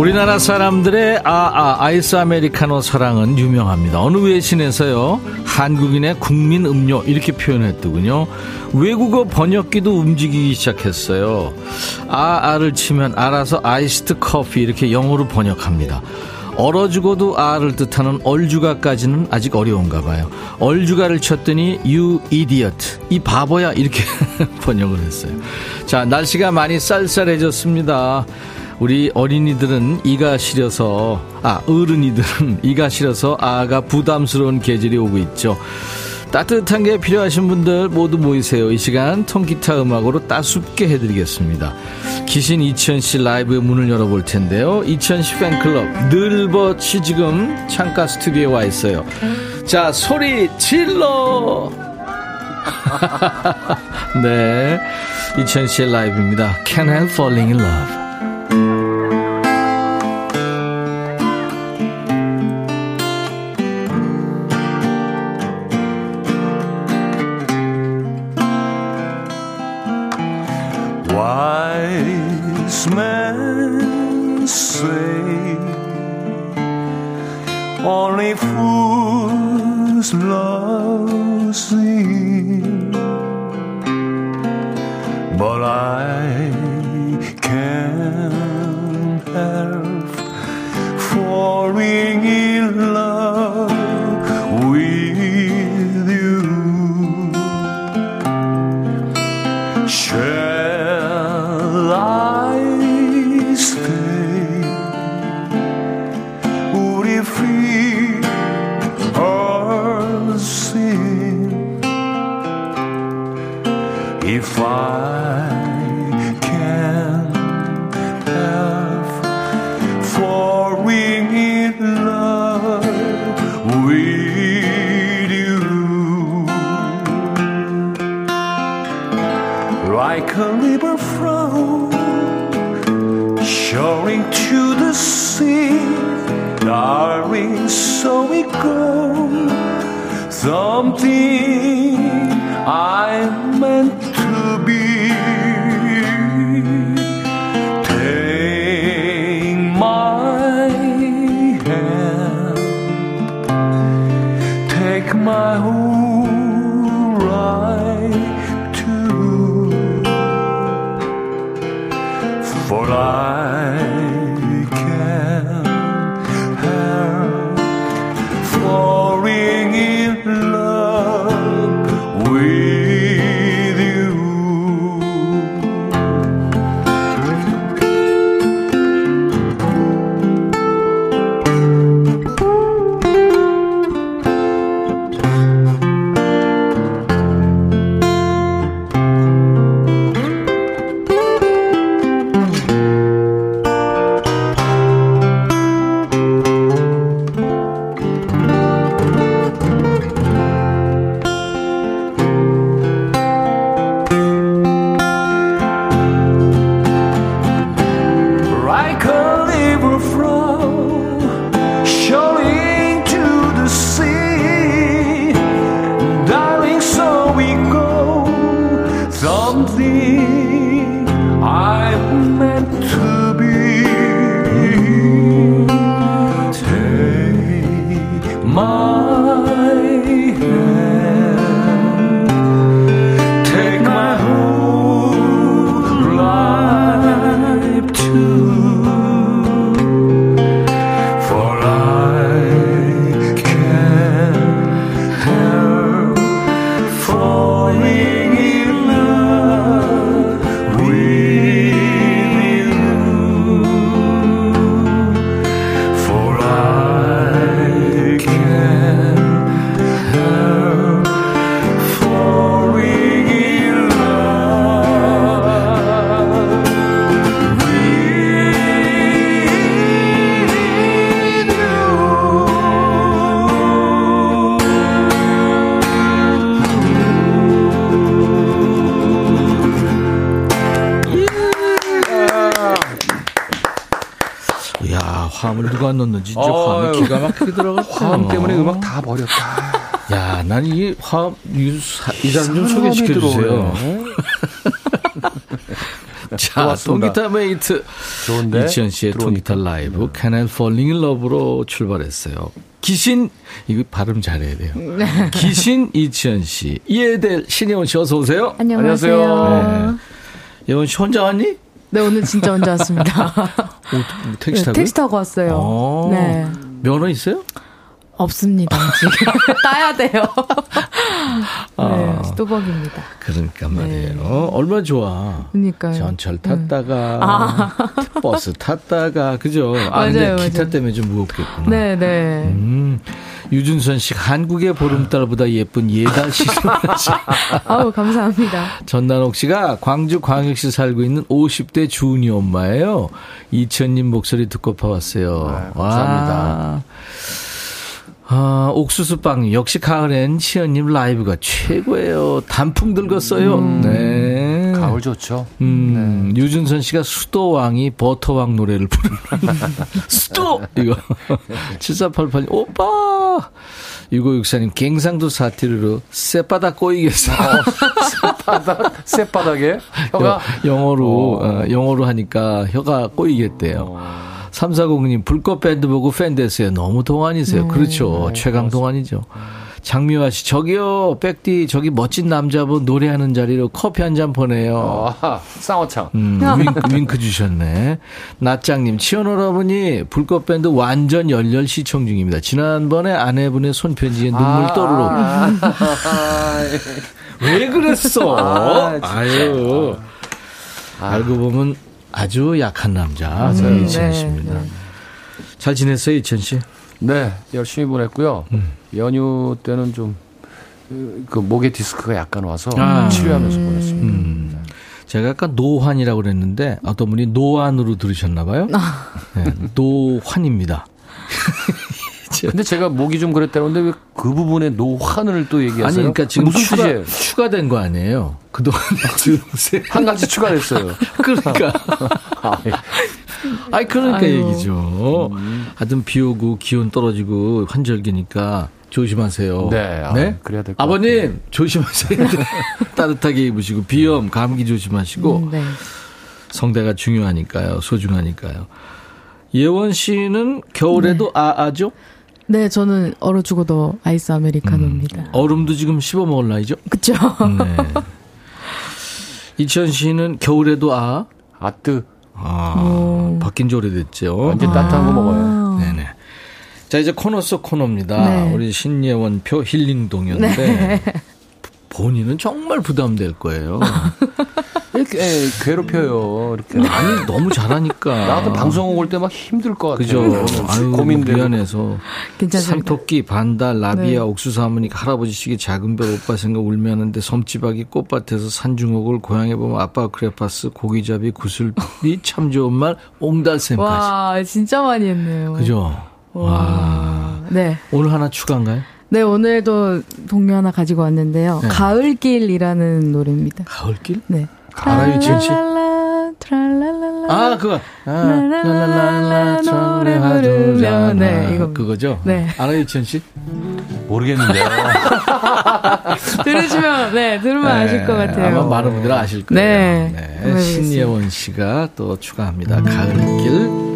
우리나라 사람들의 아, 아, 아이스 아메리카노 사랑은 유명합니다. 어느 외신에서요, 한국인의 국민 음료 이렇게 표현했더군요. 외국어 번역기도 움직이기 시작했어요. 아, 아를 치면 알아서 아이스트 커피 이렇게 영어로 번역합니다. 얼어 죽어도 아를 뜻하는 얼주가까지는 아직 어려운가 봐요. 얼주가를 쳤더니 you idiot. 이 바보야. 이렇게 *laughs* 번역을 했어요. 자, 날씨가 많이 쌀쌀해졌습니다. 우리 어린이들은 이가 시려서 아 어른이들은 *laughs* 이가 시려서 아가 부담스러운 계절이 오고 있죠. 따뜻한 게 필요하신 분들 모두 모이세요. 이 시간 통기타 음악으로 따숩게 해드리겠습니다. 기신 이천 씨 라이브 문을 열어볼 텐데요. 이천 씨 팬클럽 늘벗이 지금 창가 스튜디오에 와 있어요. 자 소리 질러. *laughs* 네, 이천 씨의 라이브입니다. Can't Help Falling in Love. something I meant 넣는지 저 어, 화음이 기가 막히게 들어갔어. *laughs* 화음 때문에 음악 다 버렸다. 야, 난 이 화음 이, 이 사람 좀 소개시켜 주세요. *laughs* 자, 통기타 메이트. 좋은데? 이치현 씨의 통기타 라이브, 네. Can I Falling in Love로 출발했어요. 기신, 이거 발음 잘해야 돼요. 네. *laughs* 기신 이치현 씨. 예델 신예원 씨 어서 오세요. 안녕하세요. 안녕하세요. 네. 예원 씨 혼자 왔니? 네, 오늘 진짜 혼자 왔습니다. 오, 택시 타고? 네, 택시 타고 왔어요. 오, 아. 네. 면허 있어요? 없습니다. 지금 *laughs* *laughs* 따야 돼요. 아, 네, 뚜벅입니다. 그러니까 말이에요. 네. 얼마 좋아. 그러니까요. 전철 탔다가 음. 아. 버스 탔다가 그죠? 아 맞아요, 근데 기타 맞아요. 때문에 좀 무겁겠구나. 네, 네. 음. 유준선 씨 한국의 보름달보다 예쁜 예달 씨. *laughs* 아우 감사합니다. 전난옥 씨가 광주 광역시 살고 있는 50대 주은이 엄마예요. 이천님 목소리 듣고 파왔어요. 아, 감사합니다. 와. 아, 옥수수빵 역시 가을엔 시연님 라이브가 최고예요. 단풍 들었어요. 음, 네. 가을 좋죠. 음, 네. 유준선 씨가 수도왕이 버터왕 노래를 부르는 *laughs* 수도 이거 *laughs* 7488 오빠 6564님 갱상도 사투리로 쇠바닥 꼬이겠어. 쇠바닥 쇠바닥에 혀가 영어로 어. 어, 영어로 하니까 혀가 꼬이겠대요. 어. 3409님, 불꽃 밴드 보고 팬 됐어요. 너무 동안이세요. 음, 그렇죠. 네, 최강 동안이죠. 장미화 씨, 저기요, 백디, 저기 멋진 남자분 노래하는 자리로 커피 한 잔 보내요. 아, 쌍화창. 음, 윙크, 윙크 주셨네. 나짱님, 치연 여러분이 불꽃밴드 완전 열렬 시청 중입니다. 지난번에 아내분의 손편지에 눈물 아, 떠르르. 아, *laughs* 왜 그랬어? 아, 유 알고 보면 아주 약한 남자. 맞아요. 이천 씨입니다. 네, 네. 잘 지냈어요, 이천 씨? 네, 열심히 보냈고요. 음. 연휴 때는 좀, 그, 목에 디스크가 약간 와서 아. 치료하면서 보냈습니다. 음. 제가 약간 노환이라고 그랬는데 어떤 분이 노안으로 들으셨나 봐요. 아. 네, 노환입니다. *laughs* 근데 제가 목이 좀 그랬다는데 왜 그 부분에 노환을 또 얘기하세요? 아니, 그러니까 지금 추가, 추가된 거 아니에요? 그동안 *laughs* *laughs* 한 가지 추가됐어요. 그러니까. 아, *laughs* 예. 아이, 그러니까 아유. 얘기죠. 음. 하여튼 비 오고 기온 떨어지고 환절기니까 조심하세요. 네. 아, 네? 그래야 될것 아버님, 같아요. 조심하세요. *laughs* *laughs* 따뜻하게 입으시고, 비염, 감기 조심하시고. 음, 네. 성대가 중요하니까요. 소중하니까요. 예원 씨는 겨울에도 네. 아아죠? 네, 저는 얼어 죽어도 아이스 아메리카노입니다. 음, 얼음도 지금 씹어 먹을 나이죠? 그쵸. 네. 이천 씨는 겨울에도 아? 아뜨. 아, 오. 바뀐 지 오래됐죠. 완전 아. 따뜻한 거 먹어요. 네네. 자, 이제 코너 속 코너입니다. 네. 우리 신예원 표 힐링 동요인데. 네. 본인은 정말 부담될 거예요. *laughs* 이렇게 예, 괴롭혀요. 이렇게. 아니 너무 잘하니까. 나도 방송 올 때 막 힘들 것 같아요. 그죠. 아유, 고민돼. 미안해서. 괜찮습니다. 삼토끼, 반달, 라비아, 네. 옥수수 하모니, 할아버지 시기 작은 별 오빠 생각 울면하는데 섬지박이 꽃밭에서 산중옥을 고향에 보면 아빠 크레파스, 고기잡이, 구슬이 *laughs* 참 좋은 말, 옹달샘까지. 와 진짜 많이 했네요. 그죠. 와. 와. 네. 오늘 하나 추가인가요? 네, 오늘도 동료 하나 가지고 왔는데요. 네. 가을길이라는 노래입니다. 가을길? 네. 알아요, 지은 씨? 아, 그거. 아, 라라라라 노래 부르며. 네, 이거. 그거죠? 네. 알아요, 지은 씨? 모르겠는데요. *laughs* 들으시면, 네, 들으면 네, 아실 것 같아요. 아마 많은 분들은 아실 거예요. 네. 네. 신예원 씨가 또 추가합니다. 가을길.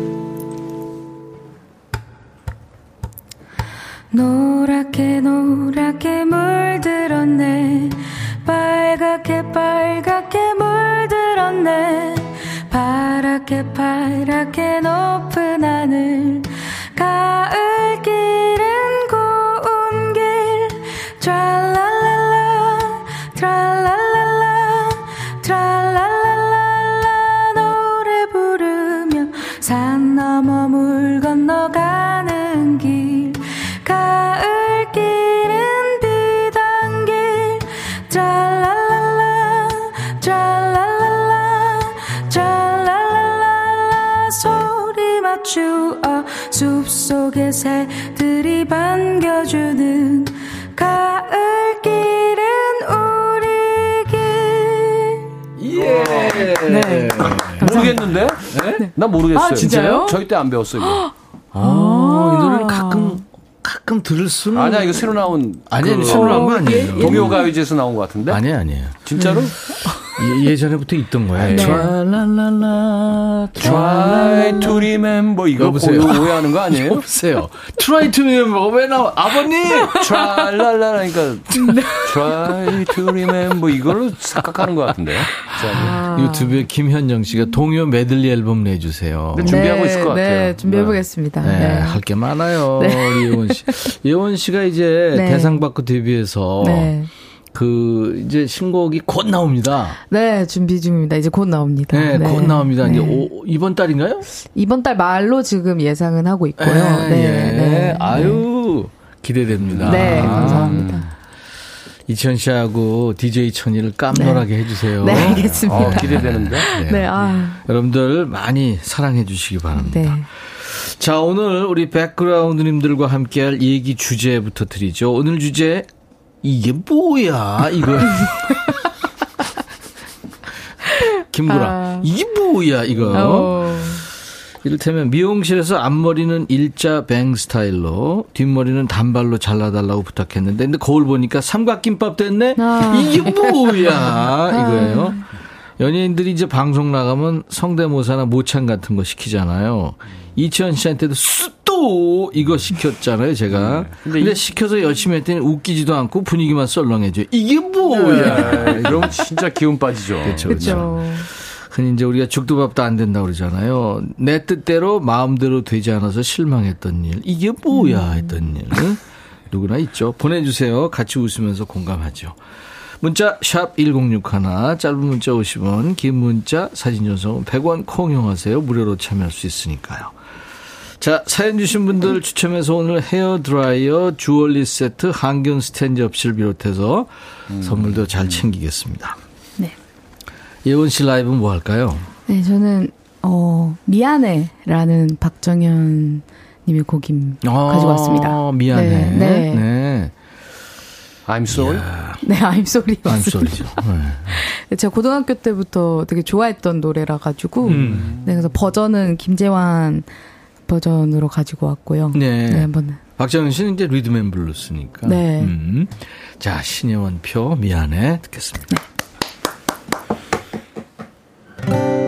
노랗게 노랗게 물들었네 빨갛게 빨갛게 물들었네 파랗게 파랗게 높은 하늘 속의 새들이 반겨주는 가을길은 우리 길 예. 네. 모르겠는데? 네? 나 모르겠어요. 아, 진짜요? 저희 때 안 배웠어요. 이거. 아, 이 노래는 가끔 가끔 들을 수는 아니야 이거 새로 나온 아니 그, 새로 나온 거 아니에요. 동요 가요제에서 나온 것 같은데? 아니에요 아니에요. 진짜로? 예, 전에부터 있던 거예요. 네. 트라라라라 try to remember 이거 여보세요? 오해하는 거 아니에요? 여보세요. try to remember 왜 나와? 아버님! 트랄랄라 그러니까 try to remember 이걸로 착각하는 것 같은데요. 아. 유튜브에 김현정 씨가 동요 메들리 앨범 내주세요. 네, 준비하고 네, 있을 것 같아요. 네, 준비해보겠습니다. 네, 네. 할게 많아요. 네. 예원 씨. 예원 씨가 이제 네. 대상 받고 데뷔해서 네. 그 이제 신곡이 곧 나옵니다. 네, 준비 중입니다. 이제 곧 나옵니다. 네, 곧 나옵니다. 네. 이제 오, 이번 달인가요? 이번 달 말로 지금 예상은 하고 있고요. 네, 네, 예. 네. 아유 기대됩니다. 네, 감사합니다. 이천 씨하고 DJ 천이를 깜놀하게 해주세요. 네, 알겠습니다. 어, 기대되는데. 네. 네, 아, 여러분들 많이 사랑해 주시기 바랍니다. 네. 자, 오늘 우리 백그라운드님들과 함께할 얘기 주제부터 드리죠. 오늘 주제 이게 뭐야 이거. *laughs* 김구라 아. 이게 뭐야 이거. 어. 이를테면 미용실에서 앞머리는 일자 뱅 스타일로 뒷머리는 단발로 잘라달라고 부탁했는데 근데 거울 보니까 삼각김밥 됐네 아. 이게 뭐야 *laughs* 이거예요 연예인들이 이제 방송 나가면 성대모사나 모창 같은 거 시키잖아요 이치현 씨한테도 수 또 이거 시켰잖아요 제가 근데, 시켜서 열심히 했더니 웃기지도 않고 분위기만 썰렁해져요 이게 뭐야 네, 이러면 진짜 기운 빠지죠. 그렇죠 그렇죠. 흔히 이제 우리가 죽도 밥도 안 된다고 그러잖아요. 내 뜻대로 마음대로 되지 않아서 실망했던 일. 이게 뭐야 했던 일. 응? 누구나 있죠. 보내주세요. 같이 웃으면서 공감하죠. 문자 샵 1061, 짧은 문자 50원, 긴 문자 사진 전송은 100원 콩 이용하세요. 무료로 참여할 수 있으니까요. 자, 사연 주신 분들 추첨해서 오늘 헤어 드라이어, 주얼리 세트, 항균 스탠 접시를 비롯해서 선물도 잘 챙기겠습니다. 네. 예원 씨 라이브는 뭐 할까요? 네, 저는, 어, 미안해 라는 박정현 님의 곡 아, 가지고 왔습니다. 미안해. 네, 네. 네. I'm sorry. 네, I'm sorry. 안 맞습니다. 소리죠. 네. 제가 고등학교 때부터 되게 좋아했던 노래라 가지고 음. 네, 그래서 버전은 김재환 버전으로 가지고 왔고요. 네. 네, 한번 박정현 씨는 이제 리드맨 블루스니까. 네. 음. 자, 신혜원 표 미안해 듣겠습니다. You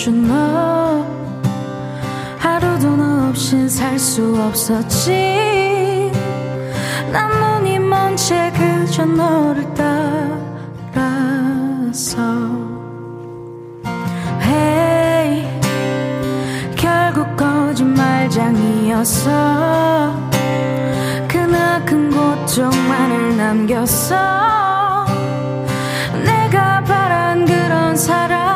해준 너. 하루도 너 없인 살 수 없었지. 난 눈이 먼 채 그저 너를 따라서. Hey 결국 거짓말장이었어. 그나큰 고통만을 남겼어. 내가 바란 그런 사람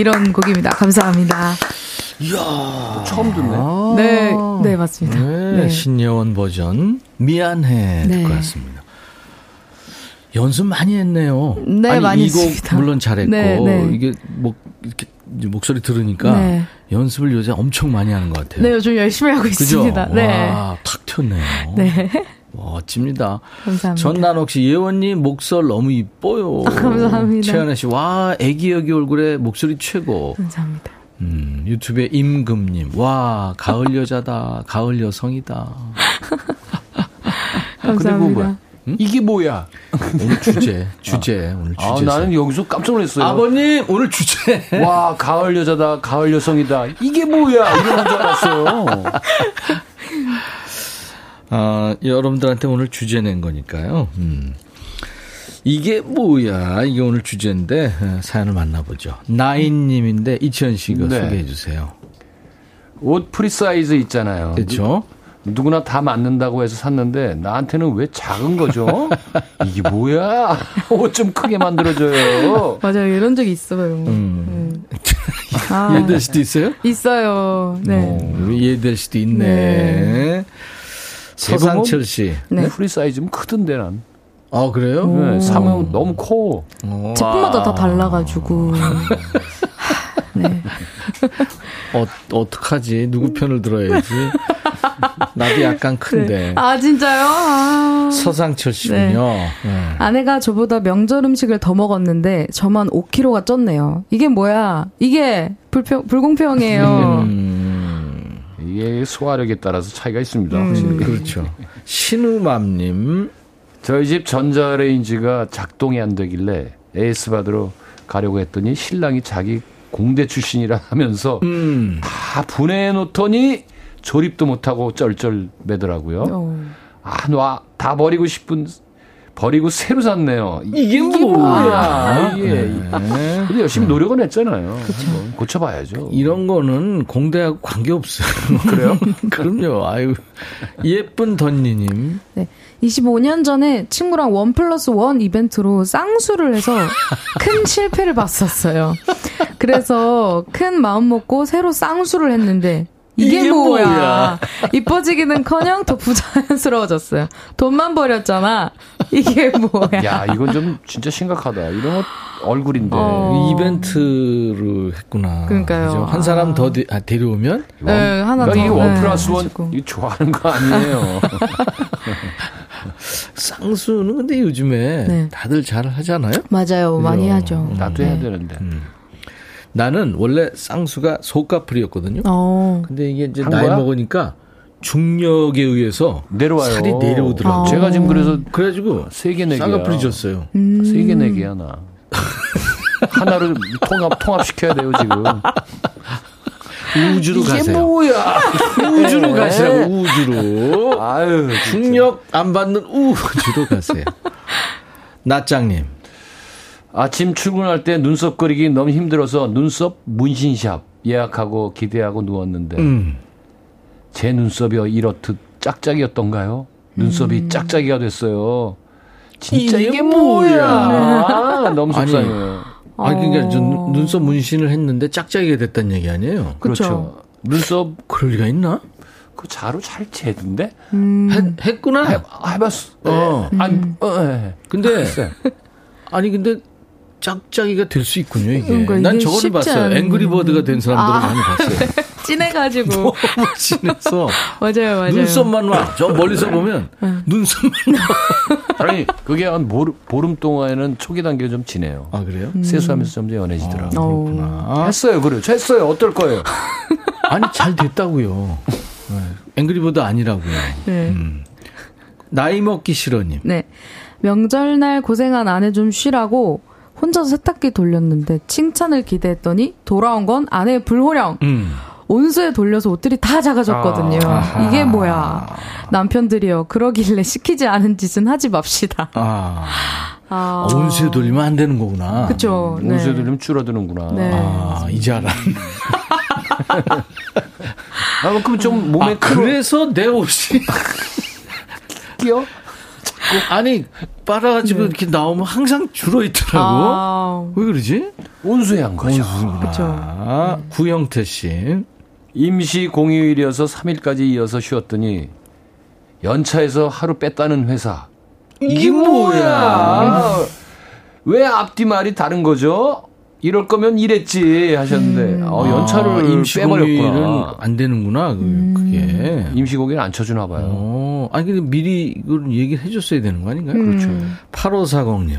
이런 곡입니다. 감사합니다. 이야, 처음 듣네. 아~ 네, 네, 맞습니다. 네, 네. 신예원 버전, 미안해. 네. 듣고 왔습니다. 연습 많이 했네요. 네, 아니, 많이 이곡 했습니다. 물론 잘했고, 네, 네. 이게 뭐, 이렇게 목소리 들으니까 네. 연습을 요새 엄청 많이 하는 것 같아요. 네, 요즘 열심히 하고 그죠? 있습니다. 네. 와, 탁 튀었네요. 네. 멋집니다. 감사합니다. 전난옥 씨, 예원님 목소리 너무 이뻐요. 아, 감사합니다. 최연아 씨, 와, 애기 여기 얼굴에 목소리 최고. 감사합니다. 음, 유튜브에 임금님, 와, 가을 여자다, 가을 여성이다. *laughs* 감사합니다. 그리고 뭐야? 응? 이게 뭐야? 오늘 주제, *laughs* 주제, 아. 오늘 주제. 아, 나는 여기서 깜짝 놀랐어요. 아버님, 오늘 주제. 와, 가을 여자다, 가을 여성이다. 이게 뭐야? 이런 줄 알았어요. *laughs* 어, 여러분들한테 오늘 주제 낸 거니까요. 음. 이게 뭐야? 이게 오늘 주제인데 어, 사연을 만나보죠. 나인님인데 이치현 씨가 네. 소개해 주세요. 옷 프리사이즈 있잖아요. 그렇죠. 누구나 다 맞는다고 해서 샀는데 나한테는 왜 작은 거죠? *laughs* 이게 뭐야? 옷 좀 크게 만들어줘요. *laughs* 맞아요. 이런 적이 있어요. 음. 네. 아, *laughs* 예델 도 있어요? 있어요. 네. 오, 어, 예델도 있네. 네. 서상철 씨. 네. 프리 사이즈면 크던데 난. 아 그래요? 네, 사면 너무 커. 제품마다 다 달라가지고. *laughs* 네. 어, 어떡하지? 누구 편을 들어야지? 나도 약간 큰데. 네. 아, 진짜요? 아. 서상철 씨군요. 네. 네. 아내가 저보다 명절 음식을 더 먹었는데 저만 5kg가 쪘네요. 이게 뭐야? 이게 불평, 불공평해요. 음. 이게 소화력에 따라서 차이가 있습니다. 음, 그렇죠. 신우맘님. 저희 집 전자레인지가 작동이 안 되길래 에이스 받으러 가려고 했더니 신랑이 자기 공대 출신이라 하면서 음. 다 분해해 놓더니 조립도 못하고 쩔쩔 매더라고요. 어. 아, 놔, 다 버리고 싶은 버리고 새로 샀네요. 이게, 이게 뭐야? 이게. 네. 근데 열심히 노력은 했잖아요. 그렇죠. 고쳐봐야죠. 이런 거는 공대하고 관계 없어요. 그래요? *laughs* 그럼요. 아유 예쁜 던니님. 네. 25년 전에 친구랑 원 플러스 원 이벤트로 쌍수를 해서 큰 *laughs* 실패를 봤었어요. 그래서 큰 마음 먹고 새로 쌍수를 했는데 이게, 이게 뭐야. 뭐야. 이뻐지기는 커녕 더 부자연스러워졌어요. 돈만 버렸잖아. 이게 뭐야. 야, 이건 좀 진짜 심각하다. 이런 것 얼굴인데. 어. 이벤트를 했구나. 그러니까요. 한 사람 더 데, 아, 데려오면? 네, 하나 그러니까 더. 이게 원 네, 플러스 원, 이거 좋아하는 거 아니에요. *laughs* 쌍수는 근데 요즘에 네. 다들 잘 하잖아요? 맞아요. 그죠? 많이 하죠. 나도 해야 네. 되는데. 음. 나는 원래 쌍수가 속가풀이었거든요. 어. 근데 이게 이제 나이 거야? 먹으니까 중력에 의해서 내려와요. 살이 내려오더라고요. 아. 제가 지금 그래서 그래가지고 세개 내기 쌍꺼풀이 졌어요. 음. 세개 내기야 나. 하나를 통합 통합 시켜야 돼요 지금. 우주로 이게 가세요. 뭐야? 우주로 네. 가시라고 우주로. 아유 중력 안 받는 우주로 가세요. 나짱님. 아침 출근할 때 눈썹 그리기 너무 힘들어서 눈썹 문신샵 예약하고 기대하고 누웠는데 음. 제 눈썹이 이렇듯 짝짝이었던가요? 눈썹이 음. 짝짝이가 됐어요. 진짜 이게, 이게 뭐야? 아, 너무 속상해요. 아니, 아니 그러니까 어. 눈썹 문신을 했는데 짝짝이가 됐다는 얘기 아니에요? 그렇죠. 그렇죠. 눈썹 그럴 리가 있나? 그 자로 잘 재던데? 음. 했, 했구나. 해, 해봤어. 어. 음. 아니, 어, 네. 근데 아니 근데 짝짝이가 될 수 있군요, 이게. 그러니까 난 저거를 봤어요. 앵그리버드가 된 사람들을 아. 많이 봤어요. *laughs* 진해가지고. *laughs* 너무 진해서. *laughs* 맞아요, 맞아요. 눈썹만 와. 저 멀리서 보면 눈썹만 와. 아니, 그게 한 보름, 보름 동안에는 초기 단계가 좀 지네요. 아, 그래요? 음. 세수하면서 좀더 연해지더라고요. 아, 그렇구나. 했어요, 그래요. 했어요. 어떨 거예요? 아니, 잘 됐다고요. 네. 앵그리버드 아니라고요. 네. 음. 나이 먹기 싫어님. 네. 명절날 고생한 아내 좀 쉬라고 혼자서 세탁기 돌렸는데 칭찬을 기대했더니 돌아온 건 아내의 불호령. 음. 온수에 돌려서 옷들이 다 작아졌거든요. 아. 이게 뭐야. 남편들이요. 그러길래 시키지 않은 짓은 하지 맙시다. 아. 아. 온수에 돌리면 안 되는 거구나. 그쵸. 네. 온수에 돌리면 줄어드는구나. 네. 아, 이제 알았네. *laughs* 아, 그럼 좀 몸에 아, 그래서 내 옷이 *laughs* 끼어? 아니 빨아가지고 네. 이렇게 나오면 항상 줄어 있더라고. 아. 왜 그러지? 온수한 거죠. 그렇죠. 구영태 씨. 임시 공휴일이어서 3일까지 이어서 쉬었더니 연차에서 하루 뺐다는 회사. 이게 뭐야? 왜 앞뒤 말이 다른 거죠? 이럴 거면 이랬지 하셨는데 음. 어, 연차를 아, 임시공휴일은 안 되는구나 그, 음. 그게 임시 공휴일 안 쳐주나 봐요. 어, 아니 근데 미리 이걸 얘기를 해줬어야 되는 거 아닌가요? 음. 그렇죠. 8540님.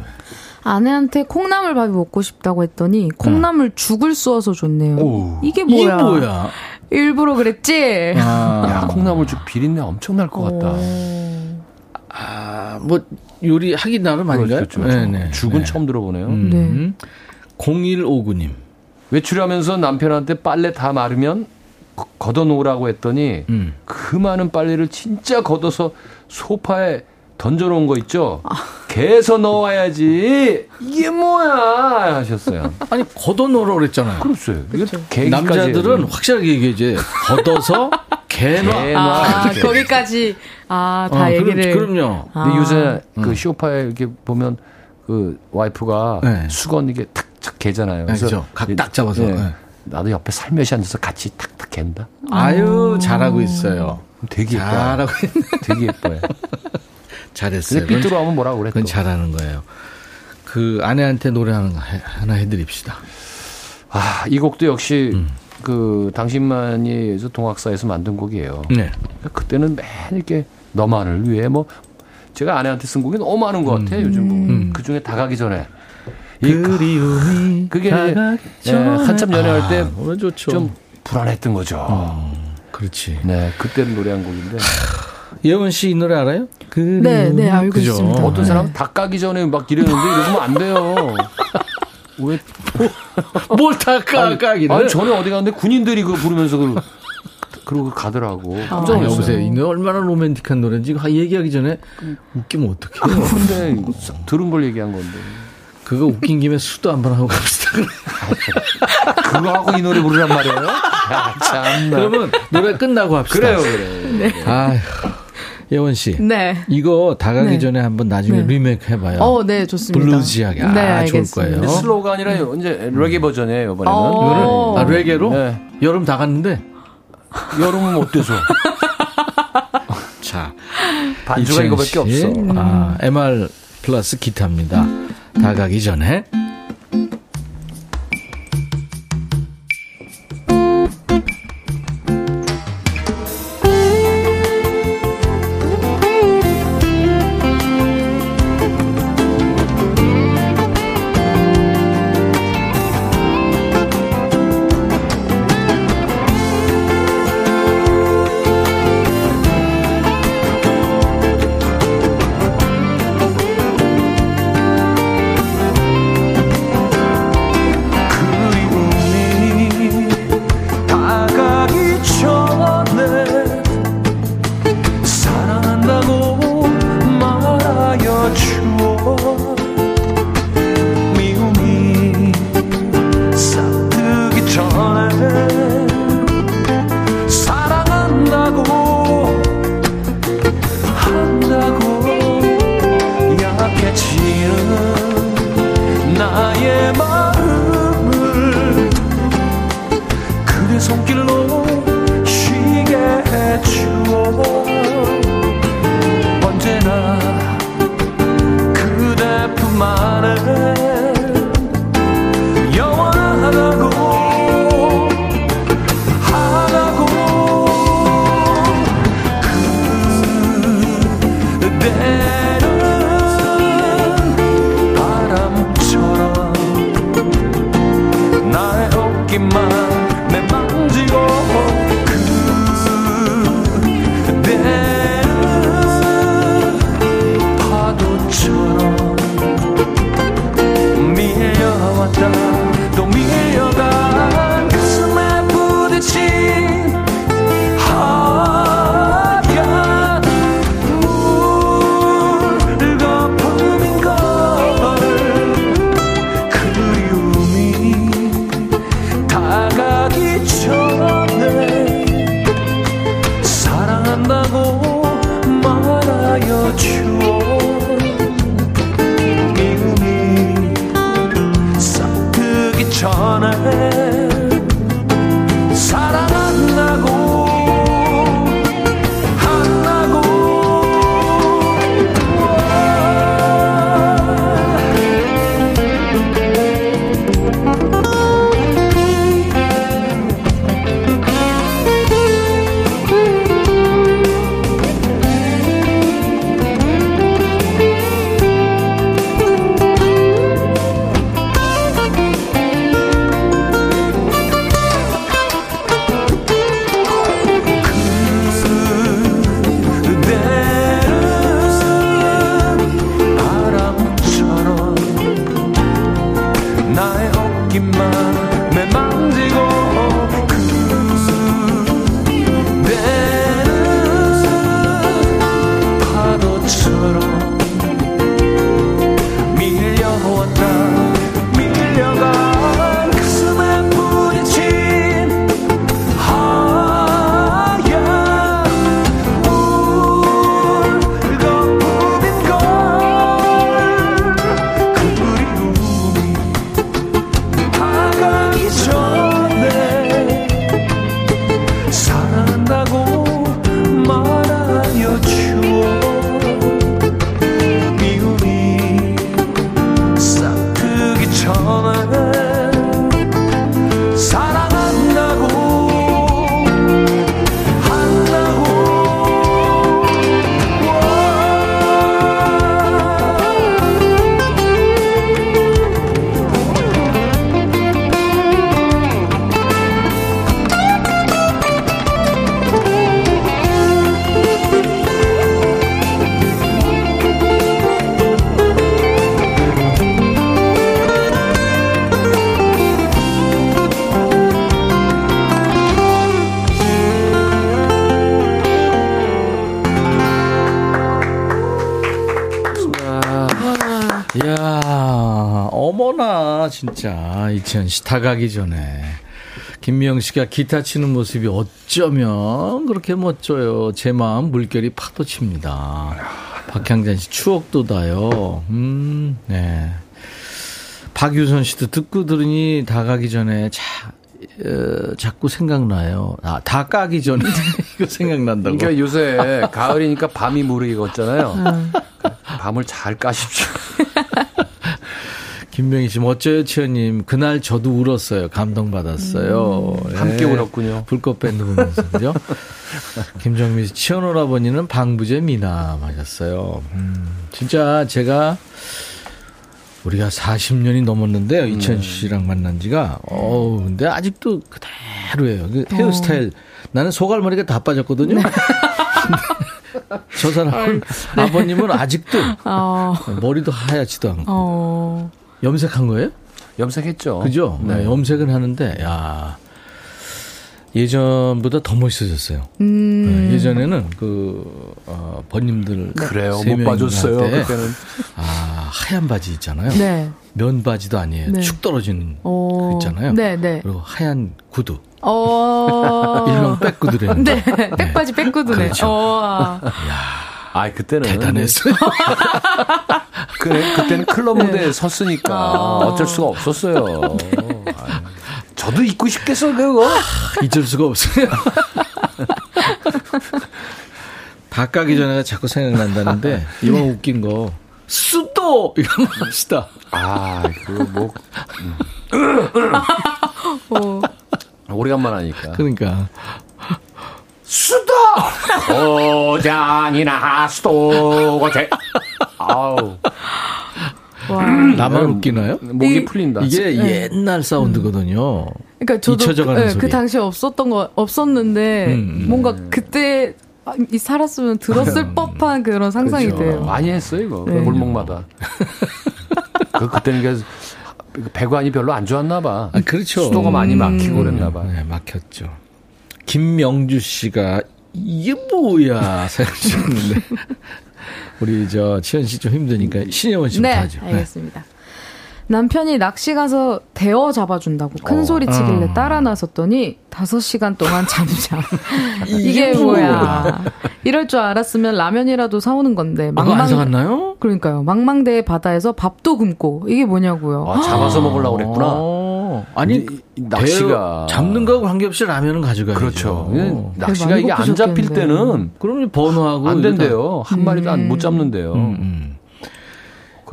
아내한테 콩나물밥이 먹고 싶다고 했더니 콩나물 음. 죽을 쏘아서 줬네요. 오. 이게 뭐야? 이게 뭐야? 일부러 그랬지? 아. 야, 콩나물죽 비린내 엄청 날 것 같다. 아, 뭐, 요리 하기 나름 아닌가요? 그렇죠, 그렇죠. 네네. 죽은 네. 처음 들어보네요. 음. 네. 0159님. 외출하면서 남편한테 빨래 다 마르면 걷어 놓으라고 했더니 음. 그 많은 빨래를 진짜 걷어서 소파에 던져 놓은 거 있죠? 아. 개서 넣어야지. 이게 뭐야? 하셨어요. 아니, 걷어놓으라고 그랬잖아요. 그렇죠. 그렇죠. 남자들은 확실하게 얘기해야지. 걷어서 개놔. 아, 거기까지. 아, 다 어, 얘기를. 그럼, 요 아. 근데 요새 그 음. 쇼파에 이렇게 보면 그 와이프가 네. 수건 이게 탁 탁 개잖아요. 그래서 네, 각딱 잡아서. 네. 네. 나도 옆에 살며시 앉아서 같이 탁탁 갠다. 아유, 잘하고 있어요. 되게 예뻐요. 잘하고 되게 예뻐요. *laughs* 잘했어요. 근데 삐뚤어 하면 뭐라고 그래? 그건 잘하는 거예요. 그 아내한테 노래 하는 거 하나 해드립시다. 아, 이 곡도 역시 음. 그 당신만이 동학사에서 만든 곡이에요. 네. 그때는 맨 이렇게 너만을 위해 뭐 제가 아내한테 쓴 곡이 너무 많은 것 같아요. 음. 요즘 뭐. 음. 그 중에 다 가기 전에. 그리움이 그게 네, 한참 연애할 때좀 아, 불안했던 거죠. 어, 그렇지. 네, 그때는 노래한 곡인데. 예원 씨 이 노래 알아요? 네, 네, 알고 그죠? 있습니다. 어떤 사람은 다 까기 전에 막 이러는데 이러면 안 돼요. *laughs* 왜? 뭘 다 까, 까기는? 아니, 전에 어디 갔는데 군인들이 그 부르면서 그, 그러고 가더라고. 깜짝 놀랐어요. 여보세요. 이 노래 얼마나 로맨틱한 노래인지 얘기하기 전에 웃기면 어떡해요. 근데 들은 걸 얘기한 건데. 그거 웃긴 김에 수도 한번 하고 갑시다. *laughs* 그거 하고 이 노래 부르란 말이에요? 야, 참나. 그러면 노래 끝나고 합시다. 그래요, 그래요. 네. 아휴. 예원 씨. 네. 이거 다 가기 네. 전에 한번 나중에 네. 리메이크 해봐요. 어, 네, 좋습니다. 블루지하게. 네, 아, 좋을 거예요. 슬로우가 아니라 이제 레게 버전이에요, 이번에는. 어~ 아, 레게로? 네. 여름 다 갔는데? 여름은 어때서? *laughs* 자. 반주가 이거밖에 없어. 아, MR 플러스 기타입니다. 다 가기 전에. 진짜 이천 씨 다가기 전에 김미영 씨가 기타 치는 모습이 어쩌면 그렇게 멋져요. 제 마음 물결이 파도칩니다. 박향전 씨 추억 도다요. 음, 네. 박유선 씨도 듣고 들으니 다가기 전에 자, 어, 자꾸 생각나요. 아, 다 까기 전에 *laughs* 이거 생각난다고. 그러니까 요새 가을이니까 밤이 무르익었잖아요. 음. 밤을 잘 까십시오. *laughs* 김명희 씨, 멋져요, 치현님. 그날 저도 울었어요. 감동받았어요. 음, 함께 네. 울었군요. 불꽃 밴드 보면서, 그죠? *laughs* 김정민 씨, 치현 오라버니는 방부제 미남 하셨어요. 음, 진짜 제가 우리가 40년이 넘었는데요. 음. 이천 씨랑 만난 지가. 어우, 근데 아직도 그대로예요. 그 헤어스타일. 어. 나는 소갈머리가 다 빠졌거든요. 네. *laughs* 저 사람은 아버님은 아직도 어. 머리도 하얗지도 않고. 어. 염색한 거예요? 염색했죠. 그죠? 네. 네, 염색은 하는데, 야 예전보다 더 멋있어졌어요. 음. 네, 예전에는 그, 어, 번님들. 네. 그래요. 못 봐줬어요. 그때는. 아, 하얀 바지 있잖아요. 네. 면 바지도 아니에요. 네. 축 떨어진 그 있잖아요. 네, 네. 그리고 하얀 구두. 어. *laughs* 일명 백구두래는. 네. 백바지 백구두네. 그렇죠. 어. *laughs* 야 아, 그때는 대단했어요. *laughs* 그 그때는 클럽 네. 무대에 섰으니까 아. 어쩔 수가 없었어요. 저도 잊고 싶겠어 그거. 잊을 수가 없어요. 바가기 전에 자꾸 생각난다는데 이번 웃긴 거 수도 이런 거 합시다. 아 그거 뭐 음. *laughs* 오래간만 하니까. 그러니까 수도 *laughs* 고장이나 수도 고제 아우 와. 나만 웃기나요? 목이 이, 풀린다. 이게 네. 옛날 사운드거든요. 그러니까 저도 네, 그 당시에 없었던 거 없었는데 음, 음. 뭔가 그때 이 살았으면 들었을 음. 법한 그런 상상이 그렇죠. 돼요. 많이 했어요 이거 네. 골목마다. *laughs* 그 그때는 배관이 별로 안 좋았나 봐. 아, 그렇죠. 수도가 많이 막히고 그랬나 봐. 네, 막혔죠. 김명주 씨가 이게 뭐야 생각하셨는데 우리 저 치현 씨 좀 힘드니까 신혜원 씨부터 네, 하죠. 알겠습니다. 남편이 낚시 가서 대어 잡아준다고 큰 어. 소리 치길래 어. 따라 나섰더니 5시간 동안 잠잠. *laughs* 이게 뭐야. 이럴 줄 알았으면 라면이라도 사오는 건데. 망망. 안 사갔나요? 그러니까요. 망망대해 바다에서 밥도 굶고. 이게 뭐냐고요. 아, 잡아서 먹으려고 그랬구나. 어. 아니, 낚시가. 잡는 거하고 관계없이 라면은 가져가야죠. 그렇죠. 어. 낚시가 이게 안 잡힐 때는. 그러면 번호하고. 안 된대요. 한 마리도 음. 못 잡는데요. 음, 음.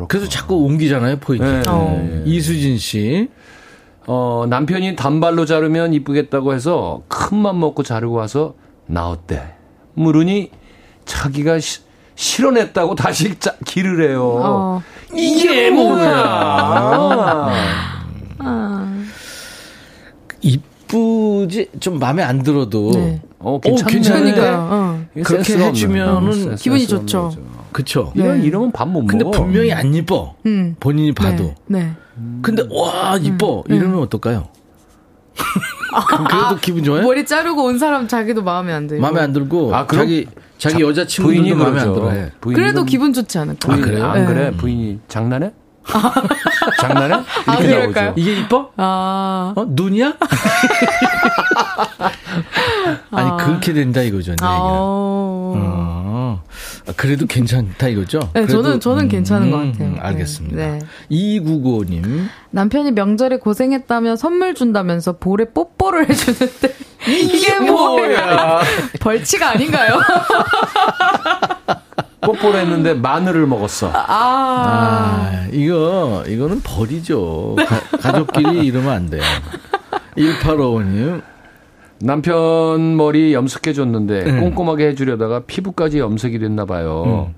그래서 자꾸 옮기잖아요, 포인트. 네. 어. 이수진 씨. 어, 남편이 단발로 자르면 이쁘겠다고 해서 큰 맘 먹고 자르고 와서 나왔대. 물으니 자기가 시, 실어냈다고 다시 짜, 길을 해요. 어. 이게 뭐야? 아. 아. 이쁘지 좀 마음에 안 들어도 네. 어, 괜찮으니까 어. 그렇게 해주면은 기분이 좋죠. 그쵸. 네. 이런 이러면 밥 못 먹어. 근데 분명히 안 이뻐. 음. 본인이 봐도. 네. 네. 근데 와 이뻐 음. 이러면 어떨까요? *laughs* 그래도 아, 기분 좋아요? 머리 자르고 온 사람 자기도 마음에 안 들고. 마음에 안 들고. 아, 자기 자기 여자 친구도 마음에 안 들어. 해. 그래도 기분 좋지 않을까? 아, 그래요? 안 그래? 부인이 장난해? *laughs* 장난해? 아, 이렇게 아, 나오죠. 이게 이뻐? 아. 어? 눈이야? *laughs* 아니, 아. 그렇게 된다 이거죠, 내 아. 어. 아, 그래도 괜찮다 이거죠? 네, 그래도, 저는, 저는 음, 괜찮은 것 같아요. 음, 알겠습니다. 네. 2995님. 남편이 명절에 고생했다며 선물 준다면서 볼에 뽀뽀를 해주는데. 이게 뭐야? *laughs* 벌칙 아닌가요? 뽀뽀를 했는데 마늘을 먹었어. 아, 아 이거 이거는 벌이죠. 가, 족끼리 이러면 안 돼요. 1855님. 남편 머리 염색해줬는데 음. 꼼꼼하게 해주려다가 피부까지 염색이 됐나 봐요. 음.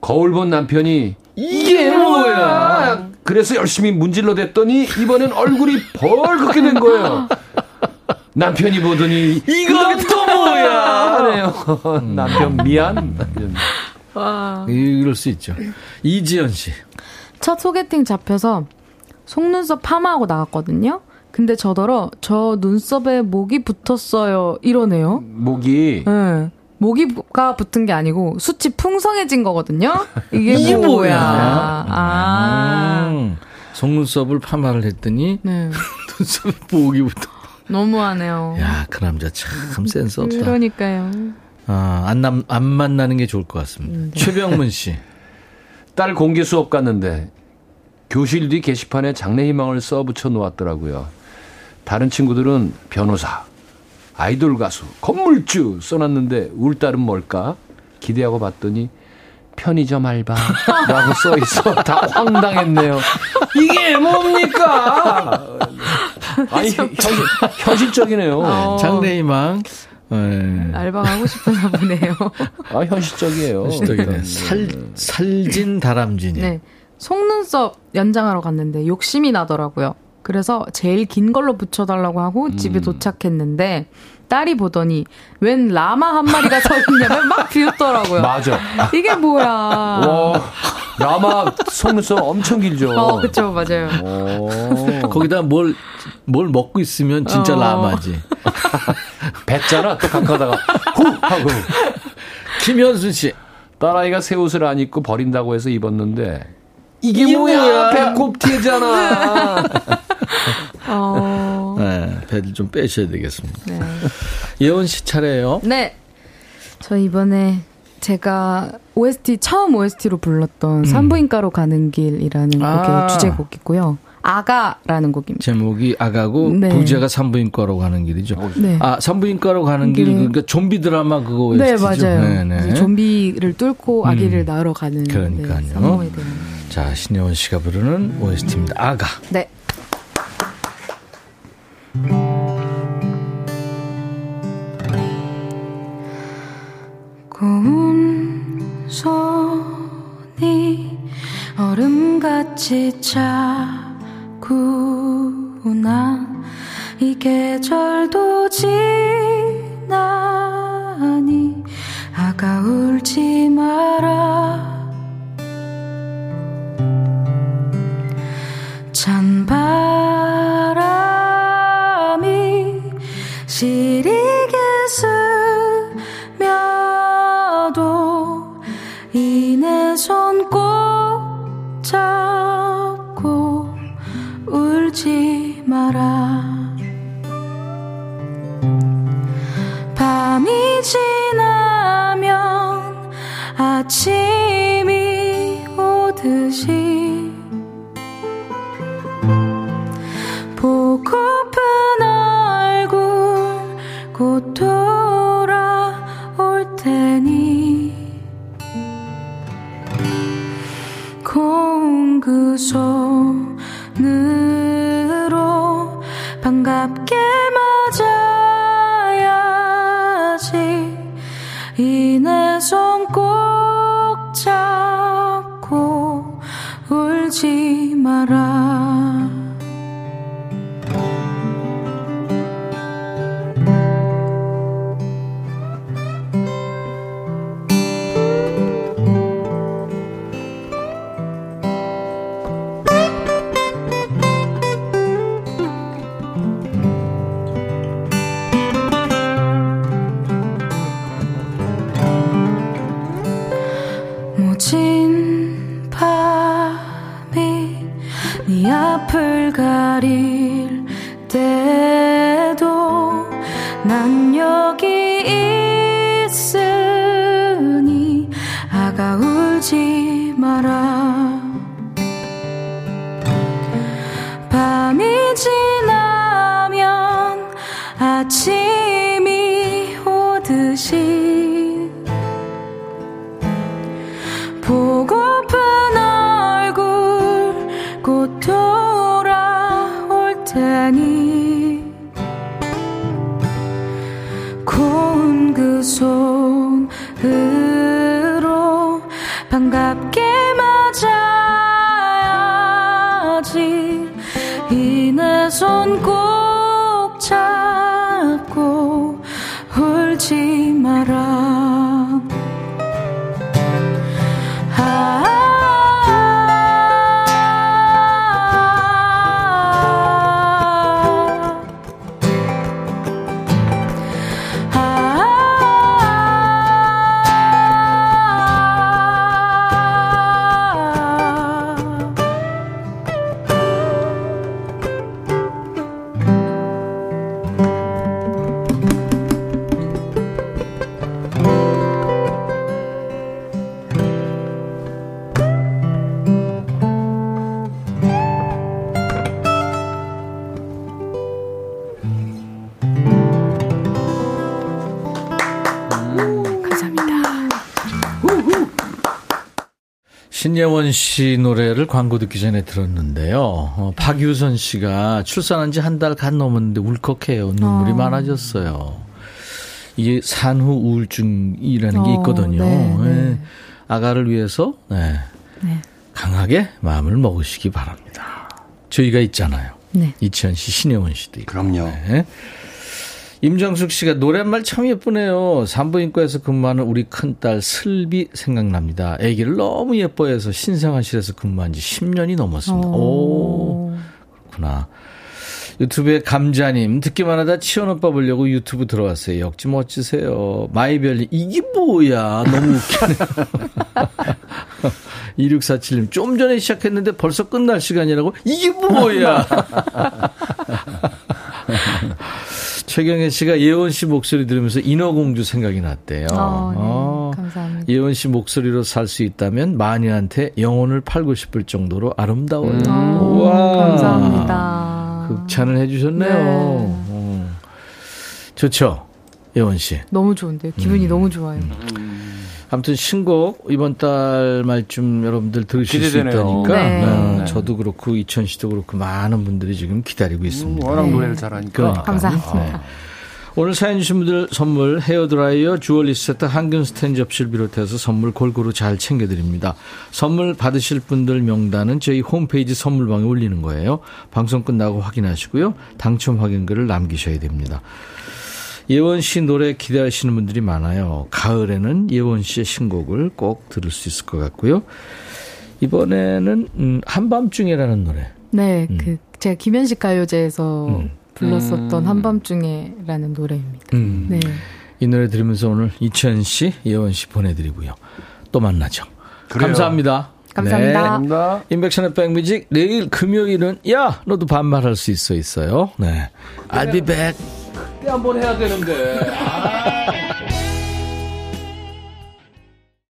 거울 본 남편이 이게 뭐야? 그래서 열심히 문질러 댔더니 이번엔 얼굴이 벌겋게 된 거예요. 남편이 보더니 이건 또 뭐야? 하네요. 음. *laughs* 남편 미안. 와. 이럴 수 있죠. 이지연 씨. 첫 소개팅 잡혀서 속눈썹 파마하고 나갔거든요. 근데 저더러 저 눈썹에 목이 붙었어요. 이러네요. 목이. 네. 모기가 붙은 게 아니고 숱이 풍성해진 거거든요. 이게, *laughs* 뭐야? 아. 음. 속눈썹을 파마를 했더니 네. *laughs* 눈썹에 목이 붙어. 너무하네요. 야, 그 남자 참 센스 없다. 그러니까요. 아, 안, 남, 안 만나는 게 좋을 것 같습니다. 음, 네. 최병문 씨. *laughs* 딸 공개 수업 갔는데 교실 뒤 게시판에 장래희망을 써 붙여 놓았더라고요. 다른 친구들은 변호사, 아이돌 가수, 건물주 써놨는데 울 딸은 뭘까? 기대하고 봤더니 편의점 알바라고 *laughs* 써 있어 다 황당했네요. 이게 뭡니까? *laughs* 아니 현실, 현실적이네요. 어. 장래희망. 네. 알바 하고 싶은나 보네요. *laughs* 아 현실적이에요. 현실적이네. 살 살진 다람쥐니. 네. 속눈썹 연장하러 갔는데 욕심이 나더라고요. 그래서 제일 긴 걸로 붙여달라고 하고 집에 음. 도착했는데 딸이 보더니 웬 라마 한 마리가 서 있냐면 막 비웃더라고요. 맞아. 이게 뭐야. 와, 라마 속눈썹 엄청 길죠. 어, 그쵸, 맞아요. 거기다 뭘, 뭘 먹고 있으면 진짜 어. 라마지. *laughs* 뱉잖아, 또 각하다가 후! 하고. 김현순 씨. 딸아이가 새 옷을 안 입고 버린다고 해서 입었는데 이게, 이게 뭐야? 뭐야? 배꼽 티잖아. 어... 네, 배를 좀 빼셔야 되겠습니다. 네. 예원 씨 차례예요. 네. 저 이번에 제가 OST 처음 OST로 불렀던 음. 산부인과로 가는 길이라는 아. 곡의 주제곡이고요. 아가라는 곡입니다. 제목이 아가고 네. 부제가 산부인과로 가는 길이죠. 네. 아 산부인과로 가는 길 네. 그러니까 좀비 드라마 그거 네 맞아요. 네네. 좀비를 뚫고 아기를 음. 낳으러 가는 그러니까요. 네, 산모에 대한. 자 신여원 씨가 부르는 OST입니다. 아가. 네. 고운 손이 얼음같이 차 구나 이 계절도 지나니 아가 울지 마라 마라 밤이 지나면 아침이 오듯이 보고픈 얼굴 곧 돌아올 테니 고운 그속 신예원 씨 노래를 광고 듣기 전에 들었는데요. 어, 박유선 씨가 출산한 지 한 달 간 넘었는데 울컥해요. 눈물이 어. 많아졌어요. 이게 산후 우울증이라는 게 어, 있거든요. 네, 네. 예. 아가를 위해서 네, 네. 강하게 마음을 먹으시기 바랍니다. 저희가 있잖아요. 네. 이치현 씨, 신예원 씨도 있고. 그럼요. 네. 임정숙 씨가 노랫말 참 예쁘네요. 산부인과에서 근무하는 우리 큰딸 슬비 생각납니다. 아기를 너무 예뻐해서 신생아실에서 근무한 지 10년이 넘었습니다. 오, 그렇구나. 유튜브에 감자님 듣기만 하다 치원 오빠 보려고 유튜브 들어왔어요. 역지 멋지세요. 마이별님 이게 뭐야 너무 웃기네. *laughs* 2647님 좀 전에 시작했는데 벌써 끝날 시간이라고 이게 뭐야. *laughs* *laughs* 최경혜 씨가 예원 씨 목소리 들으면서 인어공주 생각이 났대요. 어, 네. 어, 감사합니다. 예원 씨 목소리로 살 수 있다면 마녀한테 영혼을 팔고 싶을 정도로 아름다워요. 어, 우와. 감사합니다. 극찬을 해주셨네요. 네. 어. 좋죠, 예원 씨. 너무 좋은데요. 기분이 음. 너무 좋아요. 아무튼 신곡 이번 달 말쯤 여러분들 들으실 기대되네요. 수 있다니까 네. 어, 네. 저도 그렇고 이천 씨도 그렇고 많은 분들이 지금 기다리고 있습니다. 워낙 네. 노래를 잘하니까. 그러니까. 감사합니다. 네. 오늘 사연 주신 분들 선물 헤어드라이어, 주얼리 세트, 항균 스탠 접시를 비롯해서 선물 골고루 잘 챙겨드립니다. 선물 받으실 분들 명단은 저희 홈페이지 선물방에 올리는 거예요. 방송 끝나고 확인하시고요. 당첨 확인글을 남기셔야 됩니다. 예원 씨 노래 기대하시는 분들이 많아요. 가을에는 예원 씨의 신곡을 꼭 들을 수 있을 것 같고요. 이번에는 음, 한밤중에라는 노래. 네, 음. 그 제가 김현식 가요제에서 음. 불렀었던 한밤중에라는 노래입니다. 음. 네. 이 노래 들으면서 오늘 이천 씨, 예원 씨 보내드리고요. 또 만나죠. 그래요. 감사합니다. 감사합니다. 네. 감사합니다. 인백션의 백뮤직 내일 금요일은 야 너도 반말할 수 있어 있어요. 네. I'll be back. 한번 해야 되는데.